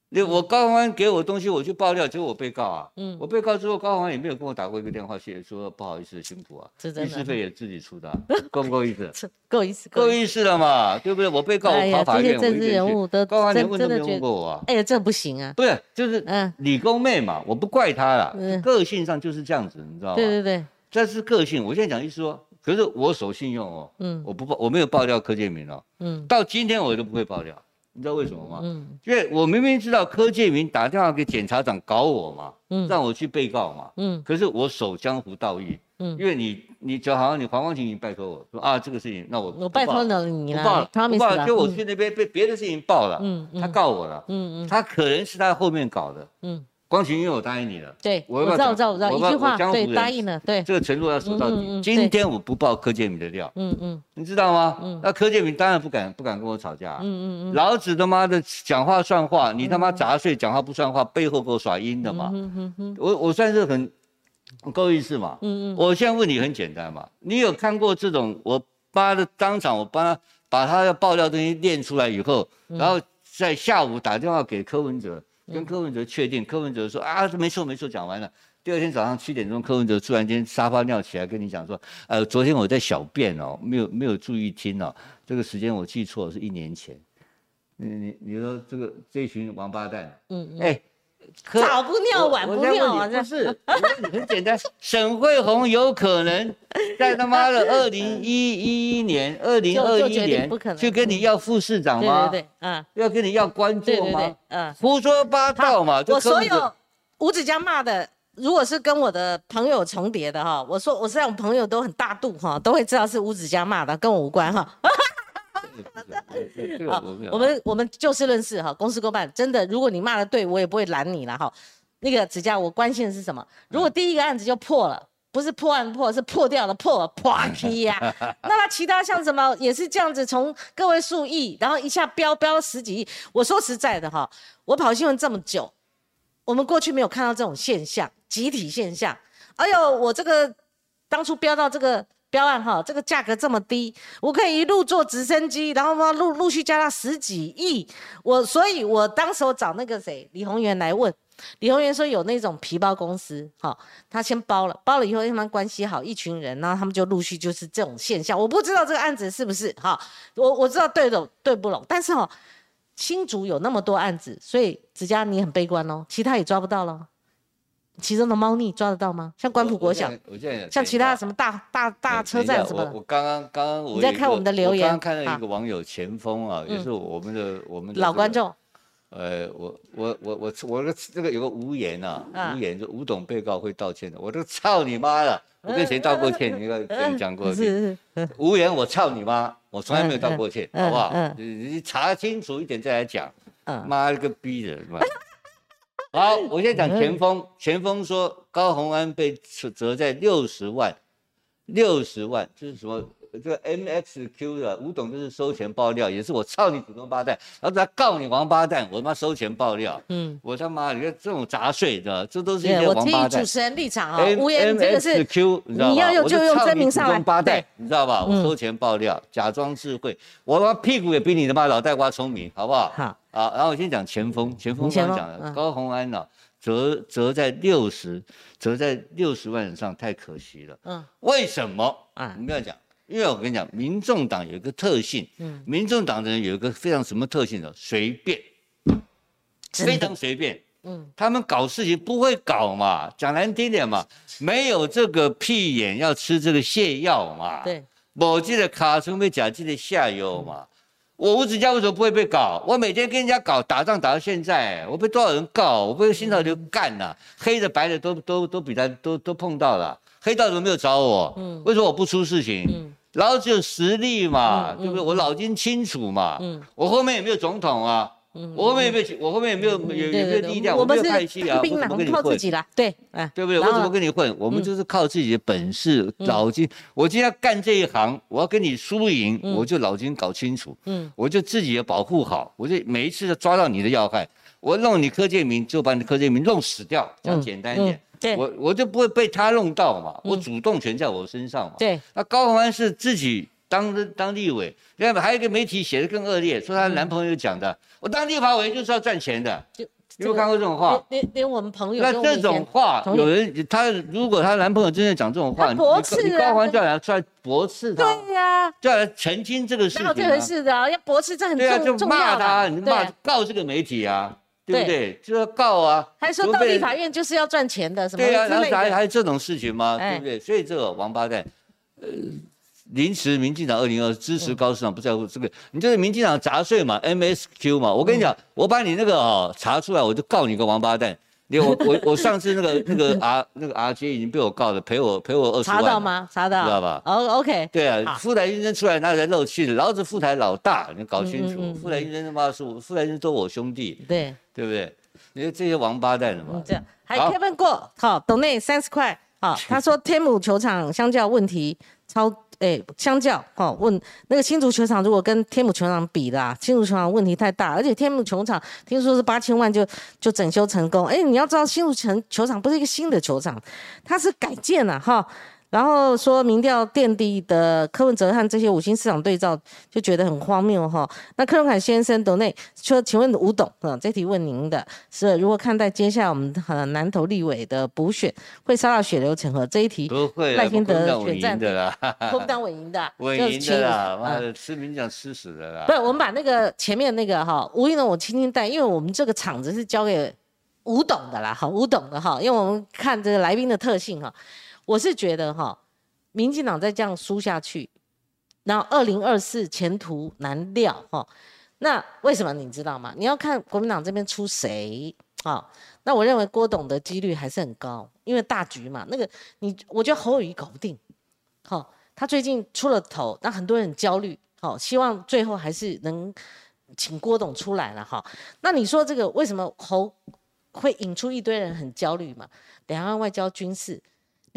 那我高宏安给我东西，我去爆料，结果我被告啊。嗯我被告之后，高宏安也没有跟我打过一个电话，谢说不好意思，辛苦啊，律师费也自己出的啊，*laughs* 够不够意思？嗯，够意思，够意思。了嘛，对不对？我被告，我跑法院，我一个人高宏安连问都没有问过我啊。哎呀，这不行啊，不是，就是嗯，理工妹嘛，我不怪她啦，嗯个性上就是这样子，你知道吗？对对对，这是个性。我现在讲意思说，可是我守信用哦，嗯我不爆，我没有爆料柯建明哦，嗯到今天我都不会爆料，你知道为什么吗？嗯。因为我明明知道柯建明打电话给检察长搞我嘛，嗯。让我去被告嘛，嗯。可是我守江湖道义，嗯，因为你你就好像你黄光琴，你拜托我说啊这个事情，那我我拜托了，了你不报了，不报了，就我嗯。去那边被别的事情报了，嗯嗯。他告我了，嗯嗯。他可能是他后面搞的，嗯，光晴因为我答应你了，对，我知道我知道我知道，一句话对答应了，对，这个承诺要守到底。今天我不报柯建明的料，嗯嗯。你知道吗？嗯。那柯建明当然不敢不敢跟我吵架啊、嗯嗯嗯，老子他妈的讲话算话，你他妈杂碎讲话不算话，背后给我耍阴的嘛。嗯嗯嗯我我算是很够意思嘛。嗯嗯。我现在问你很简单嘛，你有看过这种我妈的当场我帮他把他的爆料东西练出来以后，嗯。然后在下午打电话给柯文哲，跟柯文哲确定，柯文哲说啊没错没错讲完了。第二天早上七点钟，柯文哲突然间沙发尿起来跟你讲说，呃，昨天我在小便哦，没有没有注意听哦，这个时间我记错了，是一年前。你你你说这个这群王八蛋，嗯嗯，哎，柯早不尿晚不尿啊，这是，很简单，*laughs* 沈惠红有可能在他妈的二零一一年、二零二一年不可能去跟你要副市长吗？对对对，嗯，要跟你要官对对对做吗？，嗯。胡说八道嘛！就我所有吴子江骂的，如果是跟我的朋友重叠的哈，我说我是让我朋友都很大度哈，都会知道是吴子江骂的，跟我无关哈。这个好我没有，我们我们就事论事哈，公事公办。真的，如果你骂的对，我也不会拦你了哈。那个子佳，我关心的是什么？如果第一个案子就破了。不是破案破，是破掉了破，破批呀。*laughs* 那他其他像什么也是这样子，从个位数亿，然后一下飙飙十几亿。我说实在的哈，我跑新闻这么久，我们过去没有看到这种现象，集体现象。哎呦，我这个当初飙到这个标案哈，这个价格这么低，我可以一路坐直升机，然后陆陆续加到十几亿。我所以，我当时我找那个谁李宏源来问，李宏源说有那种皮包公司，哈，他先包了，包了以后他们关系好，一群人，然后他们就陆续就是这种现象。我不知道这个案子是不是哈，我我知道对拢对不拢，但是哈。新竹有那么多案子，所以子佳你很悲观哦，其他也抓不到了。其中的猫腻抓得到吗？像关埔国小，像其他什么大大大车站什么的。我刚刚刚刚你在看我们的留言，刚刚看到一个网友前锋啊，也是我们的我们的老观众。呃，我我我我我的这个有个无言啊，无言就吴董被告会道歉的，我都操你妈了！我跟谁道过歉？你跟你讲过？是无言，我操你妈！我从来没有道过歉，好不好？你你查清楚一点再来讲。妈了个逼的！好，我先讲前锋。前锋说高鸿安被折在六十万，六十万这是什么？这个 MXQ 的吴董就是收钱爆料，也是我操你祖宗八代，然后他告你王八蛋，我他妈收钱爆料，嗯，我他妈你看这种杂碎的，这都是一些王八蛋。主持人立场啊，无言这个是 Q，你知道吗？你要用就用真名上来。八代，你知道吧？我收钱爆料，假装智慧，我他妈屁股也比你他妈脑袋瓜聪明，好不好？好。啊，然后我先讲前锋，前锋刚讲的高洪安呢，折折在六十，折在六十万以上，太可惜了。嗯。为什么？啊，你不要讲。因为我跟你讲，民众党有一个特性，嗯，民众党的人有一个非常什么特性呢？随便，非常随便，嗯，他们搞事情不会搞嘛，讲难听点嘛，没有这个屁眼要吃这个泻药嘛，对，我记得卡村被假记的下游嘛，我吴子嘉为什么不会被搞？我每天跟人家搞打仗打到现在，我被多少人告？我被新潮流干了，黑的白的都都都比他都都碰到了，黑道怎么没有找我？嗯，为什么我不出事情？嗯。然后只有实力嘛，对不对？我脑筋清楚嘛，我后面也没有总统啊，我后面也没有，我后面也没有有有没有力量，我没有派系啊，我怎么跟你混？对，对不对？我怎么跟你混？我们就是靠自己的本事、脑筋。我今天要干这一行，我要跟你输赢，我就脑筋搞清楚，我就自己要保护好，我就每一次都抓到你的要害，我弄你柯建明，就把你柯建明弄死掉，讲简单一点。我我就不会被他弄到嘛，我主动权在我身上嘛。对，那高鸿安是自己当当立委，另外还有一个媒体写的更恶劣，说她男朋友讲的，我当立法委员就是要赚钱的。就有没有看过这种话？连连我们朋友那这种话，有人她如果她男朋友真的讲这种话，你高鸿安叫人出来驳斥他。对呀，叫来澄清这个事情。没有这回事的，要驳斥这很重要。对啊，就骂他，你骂告这个媒体啊。对不对？就要告啊！还说到立法院就是要赚钱的，什么对啊，然后还还有这种事情吗？对不对？所以这个王八蛋，呃，临时民进党二零二支持高市长不在乎这个，你就是民进党杂碎嘛，MSQ 嘛。我跟你讲，我把你那个啊查出来，我就告你个王八蛋。你我我我上次那个那个 *laughs* R 那个 R J 已经被我告了，赔我赔我二十万。查到吗？查到，知道吧？哦，OK。对啊，富台医生出来哪里在漏气的？老子富台老大，你搞清楚。富台医生他妈是我富台医生都我兄弟。对。对不对？你说这些王八蛋的嘛？这样还 Kevin 过好，董内三十块。好，他说天母球场相较问题超，哎，相较哦问那个新足球场如果跟天母球场比的，新足球场问题太大，而且天母球场听说是八千万就就整修成功。哎，你要知道新竹城球场不是一个新的球场，它是改建了哈。然后说民调垫底的柯文哲和这些五星市长对照，就觉得很荒谬哈。那柯文凯先生董内说，请问吴董啊，这题问您的是如何看待接下来我们呃南投立委的补选会烧到血流成河？这一题不会，赖清德选战的啦，不当稳赢的，稳赢的啦，*laughs* *laughs* 妈的吃民讲吃死的啦。不是，我们把那个前面那个哈吴英龙我轻轻带，因为我们这个场子是交给吴董的啦，哈吴董的哈，因为我们看这个来宾的特性哈。我是觉得哈，民进党再这样输下去，然后二零二四前途难料哈。那为什么你知道吗？你要看国民党这边出谁啊？那我认为郭董的几率还是很高，因为大局嘛。那个你，我觉得侯友谊搞不定。好，他最近出了头，那很多人很焦虑。好，希望最后还是能请郭董出来了哈。那你说这个为什么侯会引出一堆人很焦虑嘛？两岸外交、军事。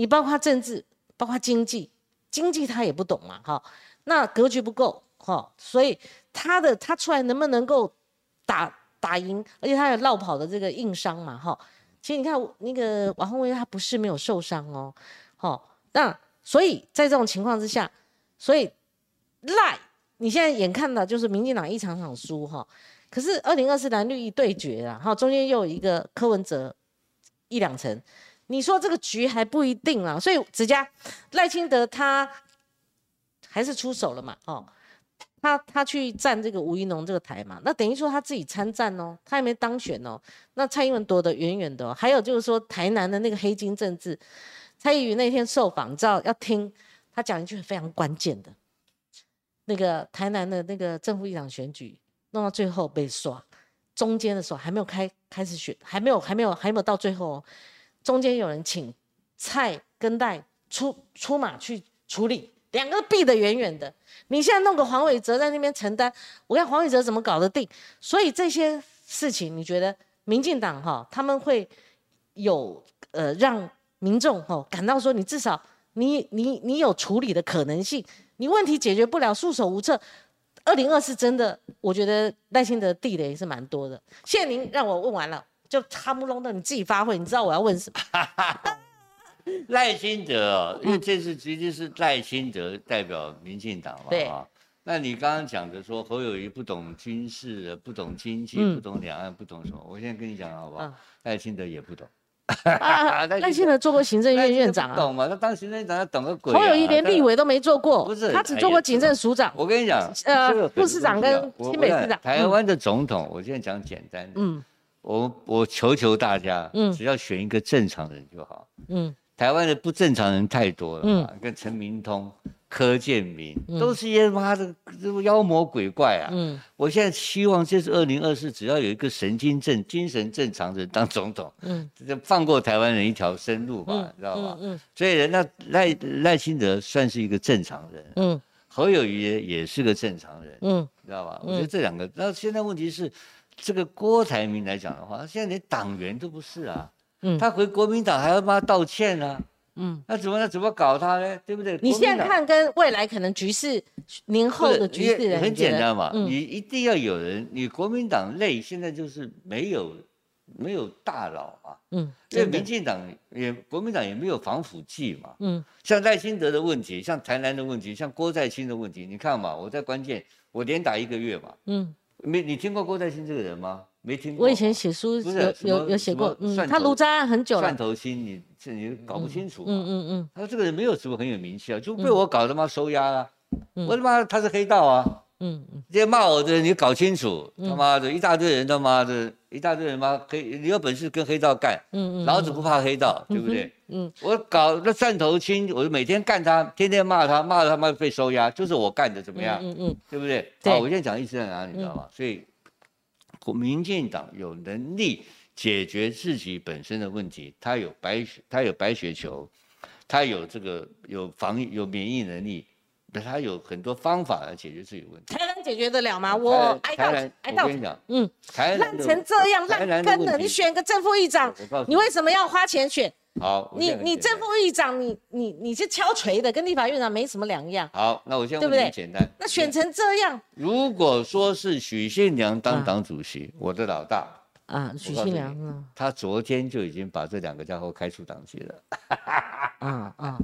你包括政治，包括经济，经济他也不懂嘛，哈，那格局不够，哈，所以他的他出来能不能够打打赢，而且他有绕跑的这个硬伤嘛，哈，其实你看那个王宏威他不是没有受伤哦，哈，那所以在这种情况之下，所以赖你现在眼看到就是民进党一场场输哈，可是二零二四蓝绿一对决啊，哈，中间又有一个柯文哲一两层。你说这个局还不一定啊，所以子佳赖清德他还是出手了嘛？哦，他他去站这个吴怡农这个台嘛，那等于说他自己参战哦，他还没当选哦。那蔡英文躲得远远的哦。还有就是说台南的那个黑金政治，蔡英文那天受访，你知道要听他讲一句非常关键的，那个台南的那个正副议长选举弄到最后被刷，中间的时候还没有开开始选，还没有还没有还没有到最后哦，中间有人请蔡跟戴出出马去处理。两个避得远远的，你现在弄个黄伟哲在那边承担，我看黄伟哲怎么搞得定？所以这些事情，你觉得民进党哈他们会有呃让民众哈感到说，你至少你你你有处理的可能性，你问题解决不了，束手无策。二零二四真的，我觉得赖清德地雷是蛮多的。谢谢您让我问完了，就差不隆的你自己发挥，你知道我要问什么？*laughs* 赖清德，哦因为这次直接是赖清德代表民进党嘛，啊，那你刚刚讲的说侯友谊不懂军事，不懂经济，不懂两岸，不懂什么？我现在跟你讲好不好？赖清德也不懂。*laughs* 赖清德做过行政院院长啊？懂吗？他当行政院长他懂个鬼？侯友谊连立委都没做过，不是？他只做过警政署长。我跟你讲，呃，副市长跟新北市长。台湾的总统，我现在讲简单的，嗯，我我求求大家，嗯，只要选一个正常人就好，嗯。台湾的不正常人太多了，嗯，跟陈明通、柯建明都是些妈的妖魔鬼怪啊，嗯，我现在希望这次二零二四，只要有一个神经症、精神正常人当总统，嗯，就放过台湾人一条生路吧，知道吧？嗯，所以人家赖赖清德算是一个正常人，嗯，何友谊也是个正常人，嗯，知道吧？我觉得这两个，那现在问题是，这个郭台铭来讲的话，他现在连党员都不是啊。嗯，他回国民党还要帮他道歉呢。嗯，那怎么那怎么搞他呢？对不对？你现在看跟未来可能局势年后的局势很简单嘛。你一定要有人，你国民党内现在就是没有没有大佬啊。嗯，因为民进党也国民党也没有防腐剂嘛。嗯，像赖清德的问题，像台南的问题，像郭在清的问题，你看嘛，我在关键我连打一个月嘛。嗯，没你听过郭在清这个人吗？没听过，我以前写书有有有写过，嗯，他卢渣案很久了。蒜头心，你这你搞不清楚。嗯嗯嗯。他说这个人没有什么很有名气啊，就被我搞他妈收押了。我他妈他是黑道啊。嗯嗯。这些骂我的人你搞清楚，他妈的一大堆人他妈的一大堆人妈黑，你有本事跟黑道干。嗯嗯。老子不怕黑道，对不对？嗯。我搞那汕头青，我就每天干他，天天骂他，骂他妈被收押，就是我干的，怎么样？嗯嗯。对不对？好，我现在讲意思在哪里，你知道吗？所以。民进党有能力解决自己本身的问题，他有白血，他有白血球，他有这个有防有免疫能力，他有很多方法来解决自己问题。台南解决得了吗？我挨到挨到，嗯，烂成这样烂根的，你选个正副议长，你为什么要花钱选？好，你你正副议长，你你你是敲锤的，跟立法院长没什么两样。好，那我现在问你简单，那选成这样，如果说是许信良当党主席，我的老大啊，许信良，他昨天就已经把这两个家伙开除党籍了。啊 *laughs* 啊。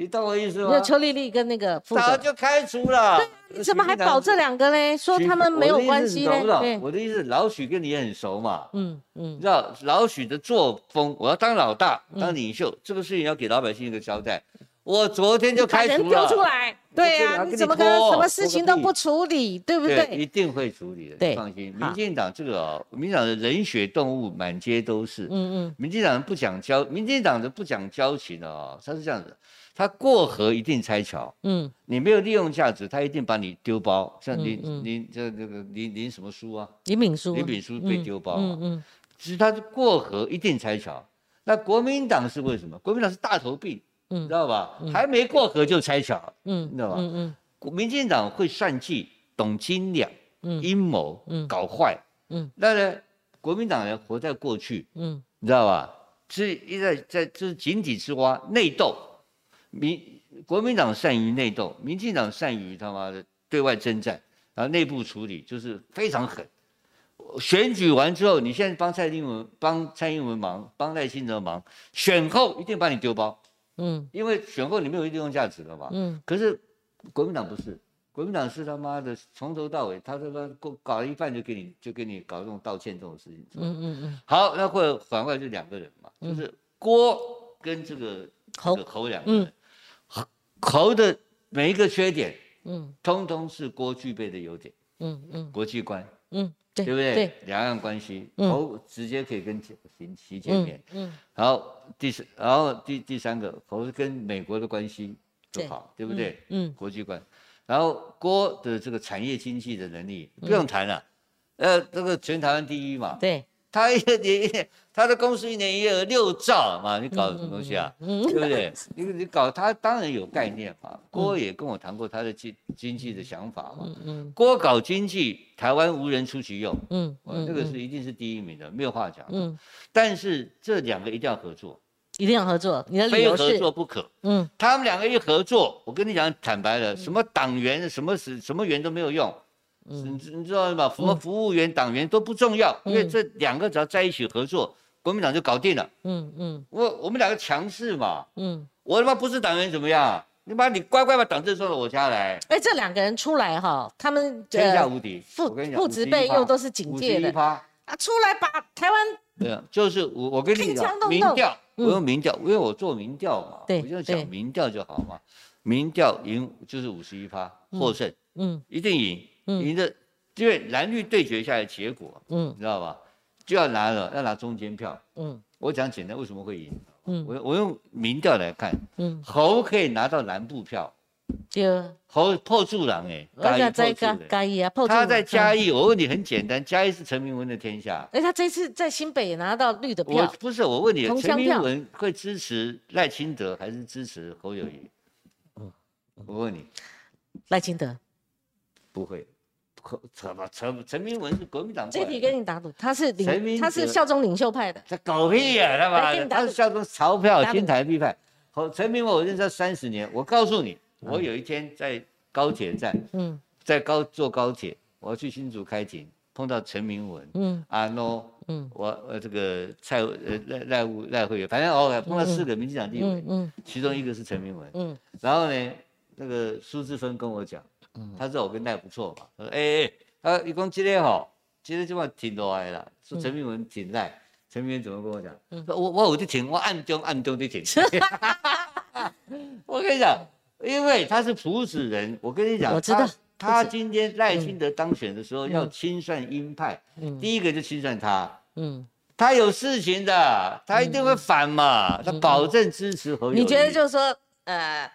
你懂我意思吗？那邱丽丽跟那个早就开除了，你怎么还保这两个嘞？说他们没有关系嘞？我的意思，老许跟你也很熟嘛。嗯嗯，你知道老许的作风，我要当老大，当领袖，这个事情要给老百姓一个交代。我昨天就开除了。人丢出来，对呀，你怎么可能什么事情都不处理，对不对？一定会处理的，你放心。民进党这个，民进党的人血动物满街都是。嗯嗯，民进党不讲交，民进党的不讲交情的啊，他是这样子。他过河一定拆桥，嗯，你没有利用价值，他一定把你丢包。像林林这这个林林什么书啊？林炳书，林炳书被丢包嗯嗯，其实他是过河一定拆桥。那国民党是为什么？国民党是大头病，嗯，知道吧？还没过河就拆桥，嗯，知道吧？嗯嗯，民进党会算计，懂斤两，嗯，阴谋，嗯，搞坏，嗯，那呢？国民党人活在过去，嗯，你知道吧？是一在在这是井底之蛙，内斗。民国民党善于内斗，民进党善于他妈的对外征战，然后内部处理就是非常狠。选举完之后，你现在帮蔡英文帮蔡英文忙，帮赖清德忙，选后一定把你丢包。嗯，因为选后你没有利用价值了嘛。嗯，可是国民党不是，国民党是他妈的从头到尾，他他妈搞搞一半就给你就给你搞这种道歉这种事情。嗯嗯嗯。好，那或者反过来就两个人嘛，就是郭跟这个侯侯两个人。侯的每一个缺点嗯，通通是郭具备的优点，嗯嗯，国际观，嗯，对，对不对？对，两岸关系，侯直接可以跟习习见面，嗯，然后第四，然后第第三个，侯跟美国的关系就好，对不对？嗯，国际观，然后郭的这个产业经济的能力不用谈了，呃，这个全台湾第一嘛，对。他一年，他的公司一年营业额六兆嘛，你搞什么东西啊？对不对？*laughs* 你你搞他当然有概念嘛。郭也跟我谈过他的经经济的想法嘛。嗯郭搞经济，台湾无人出其右。嗯，这个是一定是第一名的，没有话讲。嗯，但是这两个一定要合作，一定要合作。你的非合作不可。嗯，他们两个一合作，我跟你讲坦白了，什么党员、什么什什么员都没有用。你你知道吗？什么服务员、党员都不重要，因为这两个只要在一起合作，国民党就搞定了。嗯嗯，我我们两个强势嘛。嗯，我他妈不是党员怎么样？你把你乖乖把党证送到我家来。哎，这两个人出来哈，他们天下无敌。父父子辈又都是警戒的。啊，出来把台湾。对啊，就是我我跟你讲，民调，我用民调，因为我做民调嘛，我就讲民调就好嘛。民调赢就是五十一趴获胜，嗯，一定赢。你的因为蓝绿对决下来结果，嗯，你知道吧？就要拿了，要拿中间票。嗯，我讲简单，为什么会赢？嗯，我我用民调来看，嗯，侯可以拿到南部票。对。侯破助狼哎，嘉义破助嘉义啊，他在嘉义，我问你很简单，嘉义是陈明文的天下。哎，他这次在新北也拿到绿的票。不是，我问你，陈明文会支持赖清德还是支持侯友谊？嗯，我问你，赖清德不会。陈陈陈明文是国民党，这题跟你打赌，他是领，他是效忠领袖派的。他狗屁呀，他妈的，他是效忠钞票金台币派。好，陈明文我认识他三十年，我告诉你，我有一天在高铁站，嗯，在高坐高铁，我要去新竹开庭，碰到陈明文，嗯，阿诺，嗯，我呃这个蔡呃赖赖务赖会员，反正哦碰到四个民进党地委，嗯，其中一个是陈明文，嗯，然后呢，那个苏志芬跟我讲。他知道我跟赖不错嘛，他说哎哎，他一共今天好，今天就嘛挺多来啦，说陈明文挺赖，陈明文怎么跟我讲？说我我我就挺，我暗中暗中的挺。*laughs* 我跟你讲，因为他是朴子人，我跟你讲，我知道他今天赖清德当选的时候要清算鹰派，第一个就清算他，嗯，他有事情的，他一定会反嘛，他保证支持侯友你觉得就是说，呃。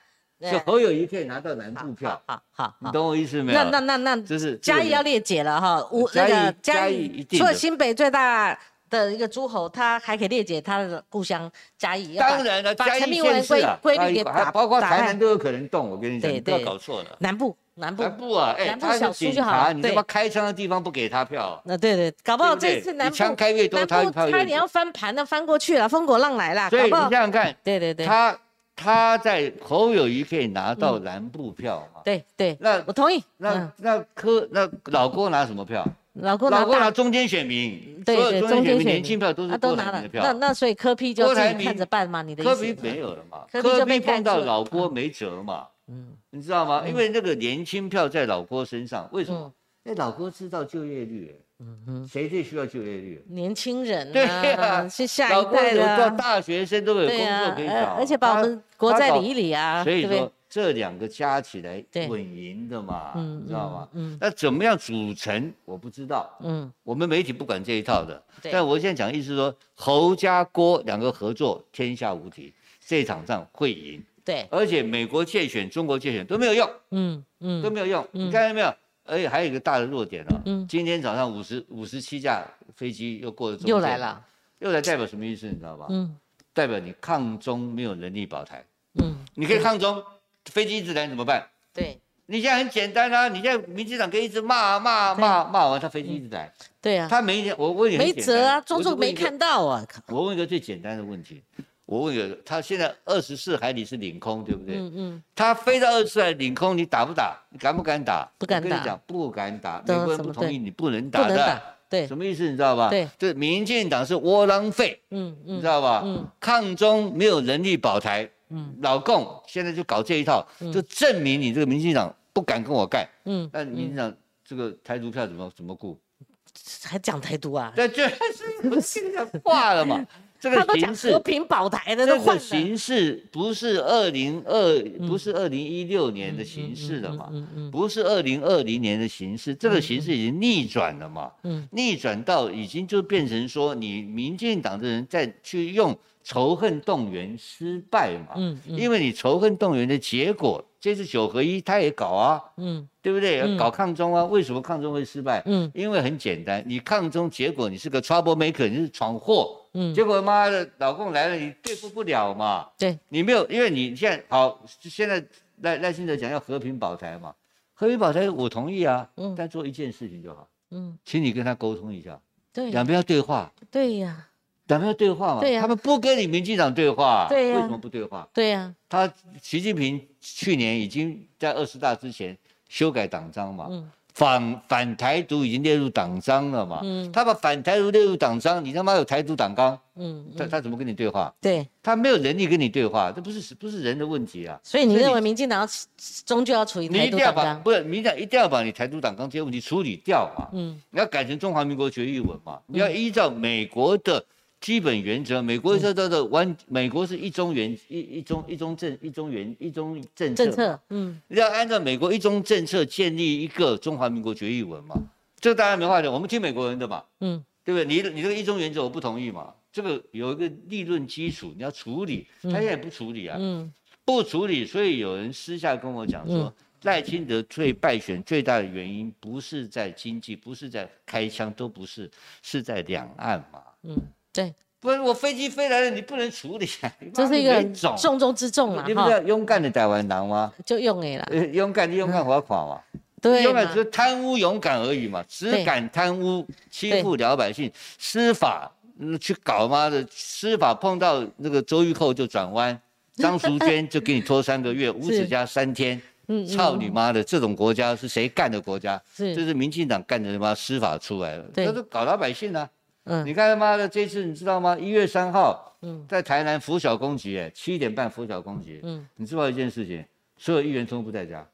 就侯友谊可以拿到南部票，好好，你懂我意思没有？那那那那，就是嘉义要列解了哈，五那个嘉义除了新北最大的一个诸侯，他还可以列解他的故乡嘉义。当然了，把陈明文归归给打，包括台南都有可能动。我跟你讲，不要搞错了。南部南部南部啊，哎，他是警察，你他妈开枪的地方不给他票？那对对，搞不好这次南部枪开越多，他他差点要翻盘了，翻过去了，风果浪来了。所以你想想看，对对对，他。他在侯友谊可以拿到南部票嘛？对对，那我同意。那那柯那老郭拿什么票？老郭老郭拿中间选民，对对，中间选民年轻票都是都拿了票。那那所以柯批就看着办嘛？你的柯批没有了嘛？柯批碰到老郭没辙嘛？嗯，你知道吗？因为那个年轻票在老郭身上，为什么？因为老郭知道就业率。嗯哼，谁最需要就业率？年轻人，对呀，是下一代的，大学生都有工作可以找，而且把我们国在理一理啊。所以说这两个加起来稳赢的嘛，你知道吗？嗯，那怎么样组成？我不知道。嗯，我们媒体不管这一套的。但我现在讲意思是说，侯家郭两个合作天下无敌，这场仗会赢。对，而且美国借选、中国借选都没有用。嗯嗯，都没有用。你看到没有？而且还有一个大的弱点啊，嗯，今天早上五十五十七架飞机又过了中又来了，又来代表什么意思？你知道吧？嗯，代表你抗中没有能力保台。嗯，你可以抗中，飞机一直来怎么办？对，你现在很简单啊，你现在民进党可以一直骂骂骂骂完，他飞机一直来。对啊，他没我问你没辙啊，装作没看到啊。我问一个最简单的问题。我问个，他现在二十四海里是领空，对不对？嗯嗯。他飞到二十四海领空，你打不打？你敢不敢打？不敢打。跟你讲，不敢打。美国人不同意，你不能打的。对。什么意思？你知道吧？对。这民进党是窝囊废。嗯嗯。你知道吧？嗯。抗中没有能力保台。嗯。老共现在就搞这一套，就证明你这个民进党不敢跟我干。嗯。那民进党这个台独票怎么怎么顾？还讲台独啊？对，就是不是讲挂了嘛？这个形势，和平保台的这个形式不是二零二，不是二零一六年的形式了嘛？不是二零二零年的形式，这个形式已经逆转了嘛？嗯逆转到已经就变成说，你民进党的人在去用仇恨动员失败嘛？因为你仇恨动员的结果，这次九合一他也搞啊，嗯对不对？嗯搞抗中啊，为什么抗中会失败？嗯因为很简单，你抗中结果你是个 trouble maker，你是闯祸，嗯，结果妈的老公来了，你对付不了嘛。对，你没有，因为你现在好，现在赖赖清德讲要和平保台嘛，和平保台我同意啊，嗯。但做一件事情就好，嗯。请你跟他沟通一下，对。两边要对话，对呀。两边要对话嘛。对呀。他们不跟你民进党对话，对呀。为什么不对话？对呀，他习近平去年已经在二十大之前修改党章嘛，嗯反反台独已经列入党章了嘛，嗯。他把反台独列入党章，你他妈有台独党纲，嗯嗯，他他怎么跟你对话？对，他没有能力跟你对话，这不是不是人的问题啊。所以你认为民进党要终究要处理你台一定要把独党纲？不是民进党一定要把你台独党纲这些问题处理掉啊，嗯。你要改成中华民国决议文嘛，你要依照美国的基本原则，美国叫做的完，美国是一中原一一中一中政一中原一中政策，政策，嗯。你要按照美国一中政策建立一个中华民国决议文嘛，这个当然没话讲，我们听美国人的嘛，嗯。对不对？你你这个一中原则我不同意嘛，这个有一个立论基础，你要处理，他现在也不处理啊，嗯。不处理，所以有人私下跟我讲说嗯，赖清德最败选最大的原因不是在经济，不是在开枪，都不是，是在两岸嘛。嗯，对，不是我飞机飞来了，你不能处理啊！这是一个重中之重嘛你不是勇敢的台湾人吗？就用你啦，呃，勇敢的勇敢划垮嘛，对勇敢只是贪污勇敢而已嘛，只敢贪污欺负老百姓，司法嗯去搞妈的司法碰到那个周玉蔻就转弯，*laughs* 张淑娟就给你拖三个月，吴子嘉三天。嗯嗯操你妈的！这种国家是谁干的国家？这是是民进党干的他妈司法出来了，对他都搞老百姓啊！嗯你看他妈的这次你知道吗？一月三号嗯在台南拂晓攻击，哎，七点半拂晓攻击，嗯，你知道一件事情？所有议员通不在家，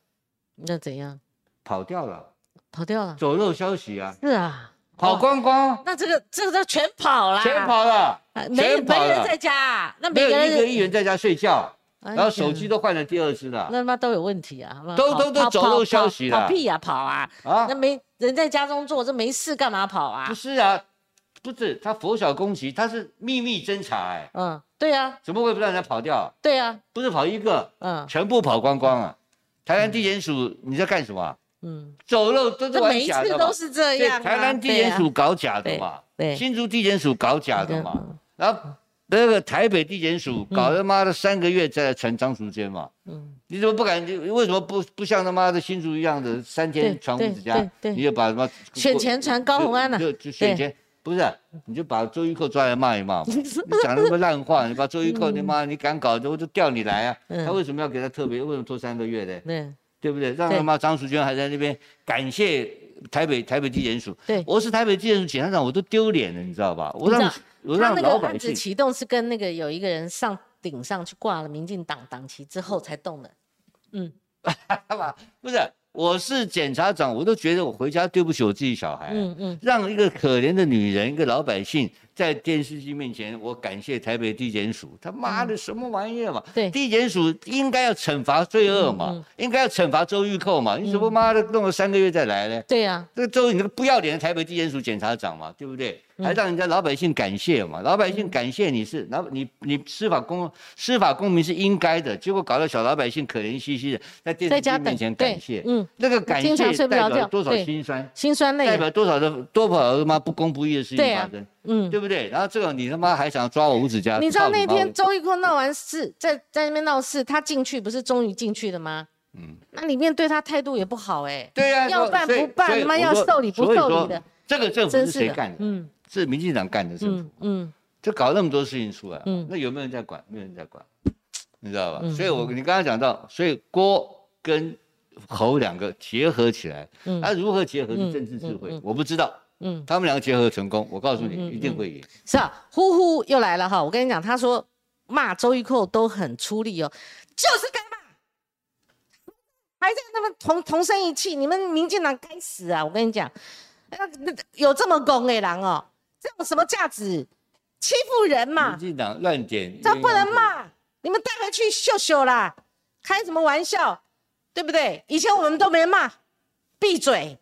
那怎样？跑掉了，跑掉了？走漏消息啊，是啊，跑光光，那这个这个都全跑了，全跑了，啊，没没人在家啊，那没有一个议员在家睡觉，哎然后手呀机都换了第二只了那他妈都有问题啊！妈都都都走漏消息了跑屁呀、跑啊！啊那！没人在家中坐，这没事干嘛跑啊不？是啊，不是他拂晓攻击，他是秘密侦查，哎，嗯，对呀、怎么会不让人家跑掉？对呀、不是跑一个，嗯。全部跑光光啊！台湾地检署你在干什么啊？嗯，走漏都是每一次都是这样、啊。台南地检署搞假的嘛，对，新竹地检署搞假的嘛，嗯。然后那个台北地检署搞他妈的三个月再来传张淑娟嘛，嗯，你怎么不敢？为什么不不像他妈的新竹一样的三天传吴子嘉对，对。你就把什么选前传高虹安呐、就就选前不是，你就把周玉蔻抓来骂一骂嘛，*laughs* 你讲那么烂话，你把周玉蔻你妈你敢搞，我就调你来啊！嗯他为什么要给他特别？为什么拖三个月呢？对对不对？让他妈张淑娟还在那边感谢台北台北地检署，对。我是台北地检署检察长，我都丢脸了，你知道吧？我让我让老百姓启动是跟那个有一个人上顶上去挂了民进党党旗之后才动的。嗯？*laughs* 不是，我是检察长，我都觉得我回家对不起我自己小孩。嗯嗯，让一个可怜的女人，一个老百姓在电视机面前，我感谢台北地检署，他妈的什么玩意儿嘛？嗯对地检署应该要惩罚罪恶嘛，应该要惩罚周玉蔻嘛，你怎么妈的弄了三个月再来呢？对呀、这个周你那个不要脸的台北地检署检察长嘛，对不对？嗯还让人家老百姓感谢嘛，老百姓感谢你是，然后你你司法公司法公民是应该的，结果搞得小老百姓可怜兮兮的在电视机面前感谢，嗯，那个感经常谢代表多少对心酸。心酸泪啊，代表多少的多少他妈不公不义的事情发生，嗯。对不对？然后这个你他妈还想抓我吴子嘉？你知道那天周玉蔻闹完事，在在那边闹事，他进去不是终于进去了吗？嗯，那里面对他态度也不好哎、对呀、要办不办他妈要受理不受理的这个政府真是谁干的？嗯是民进党干的政府，嗯嗯就搞那么多事情出来，嗯那有没有人在管？没有人在管，你知道吧？嗯所以我你刚刚讲到，所以郭跟侯两个结合起来，嗯那如何结合是嗯政治智慧，我不知道。嗯，他们两个结合成功，我告诉你，一定会赢。是啊，呼呼又来了哈！我跟你讲，他说骂周玉蔻都很出力哦，就是该骂，还在那么同同声一气，你们民进党该死啊！我跟你讲，那那有这么公的人哦，这有什么价值？欺负人嘛民，进党乱点，这不能骂，你们带回去秀秀啦，开什么玩笑，对不对？以前我们都没骂，闭嘴，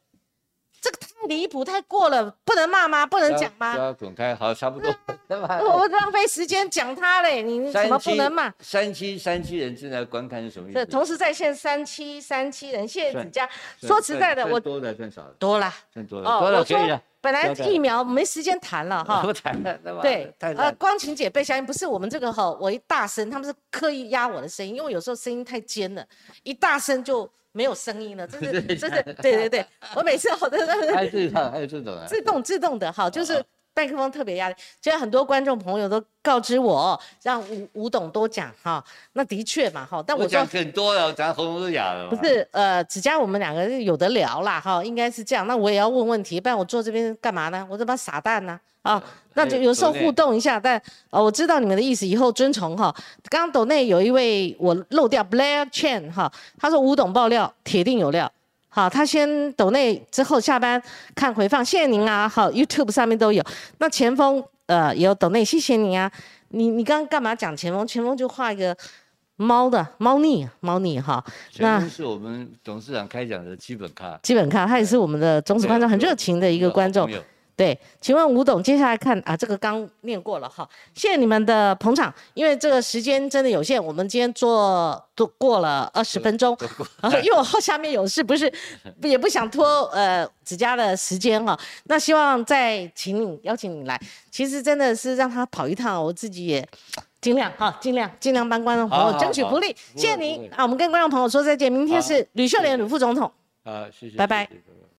这个太离谱，太过了，不能骂吗？不能讲吗？要滚开，好，差不多。我浪费时间讲他嘞，你怎么不能骂？三七三七人正在观看是什么意这思？同时在线三七三七人，谢谢算子佳。算说实在的，我多的算少了，多啦。算多了，多了可以了。本来疫苗没时间谈了哈不。谈了，对吧？对，呃，光晴姐被相信不是我们这个哈，我一大声，他们是刻意压我的声音，因为有时候声音太尖了，一大声就没有声音了，这是 *laughs* 这是对对对，我每次我都 *laughs* 还有这种，还有这种啊。自动自动的哈，就是麦克风特别压力。现在很多观众朋友都告知我，让吴吴董多讲哈，那的确嘛哈，但我讲很多了，咱喉咙都哑了。不是，呃，只加我们两个是有得聊啦，哈，应该是这样。那我也要问问题，不然我坐这边干嘛呢？我这帮傻蛋呢？啊，那就有时候互动一下。但呃，我知道你们的意思，以后遵从哈。刚刚抖内有一位我漏掉 Blair Chen 哈，他说吴董爆料铁定有料。好，他先抖内之后下班看回放，谢谢您啊。好，YouTube 上面都有。那前锋呃也有抖内，谢谢你啊。你你刚刚干嘛讲前锋？前锋就画一个猫的猫腻猫腻哈。那是我们董事长开讲的基本咖，基本咖，他也是我们的忠实观众，很热情的一个观众对，请问吴董，接下来看啊，这个刚念过了哈，谢谢你们的捧场，因为这个时间真的有限，我们今天做都过了二十分钟，*laughs* 啊，因为我后下面有事，不是也不想拖呃子佳的时间哈，那希望再请你邀请你来，其实真的是让他跑一趟，我自己也。尽量哈，尽量尽量帮观众朋友争取福利，谢谢您啊！我们跟观众朋友说再见，明天是吕秀莲吕副总统。啊，谢谢，拜拜谢谢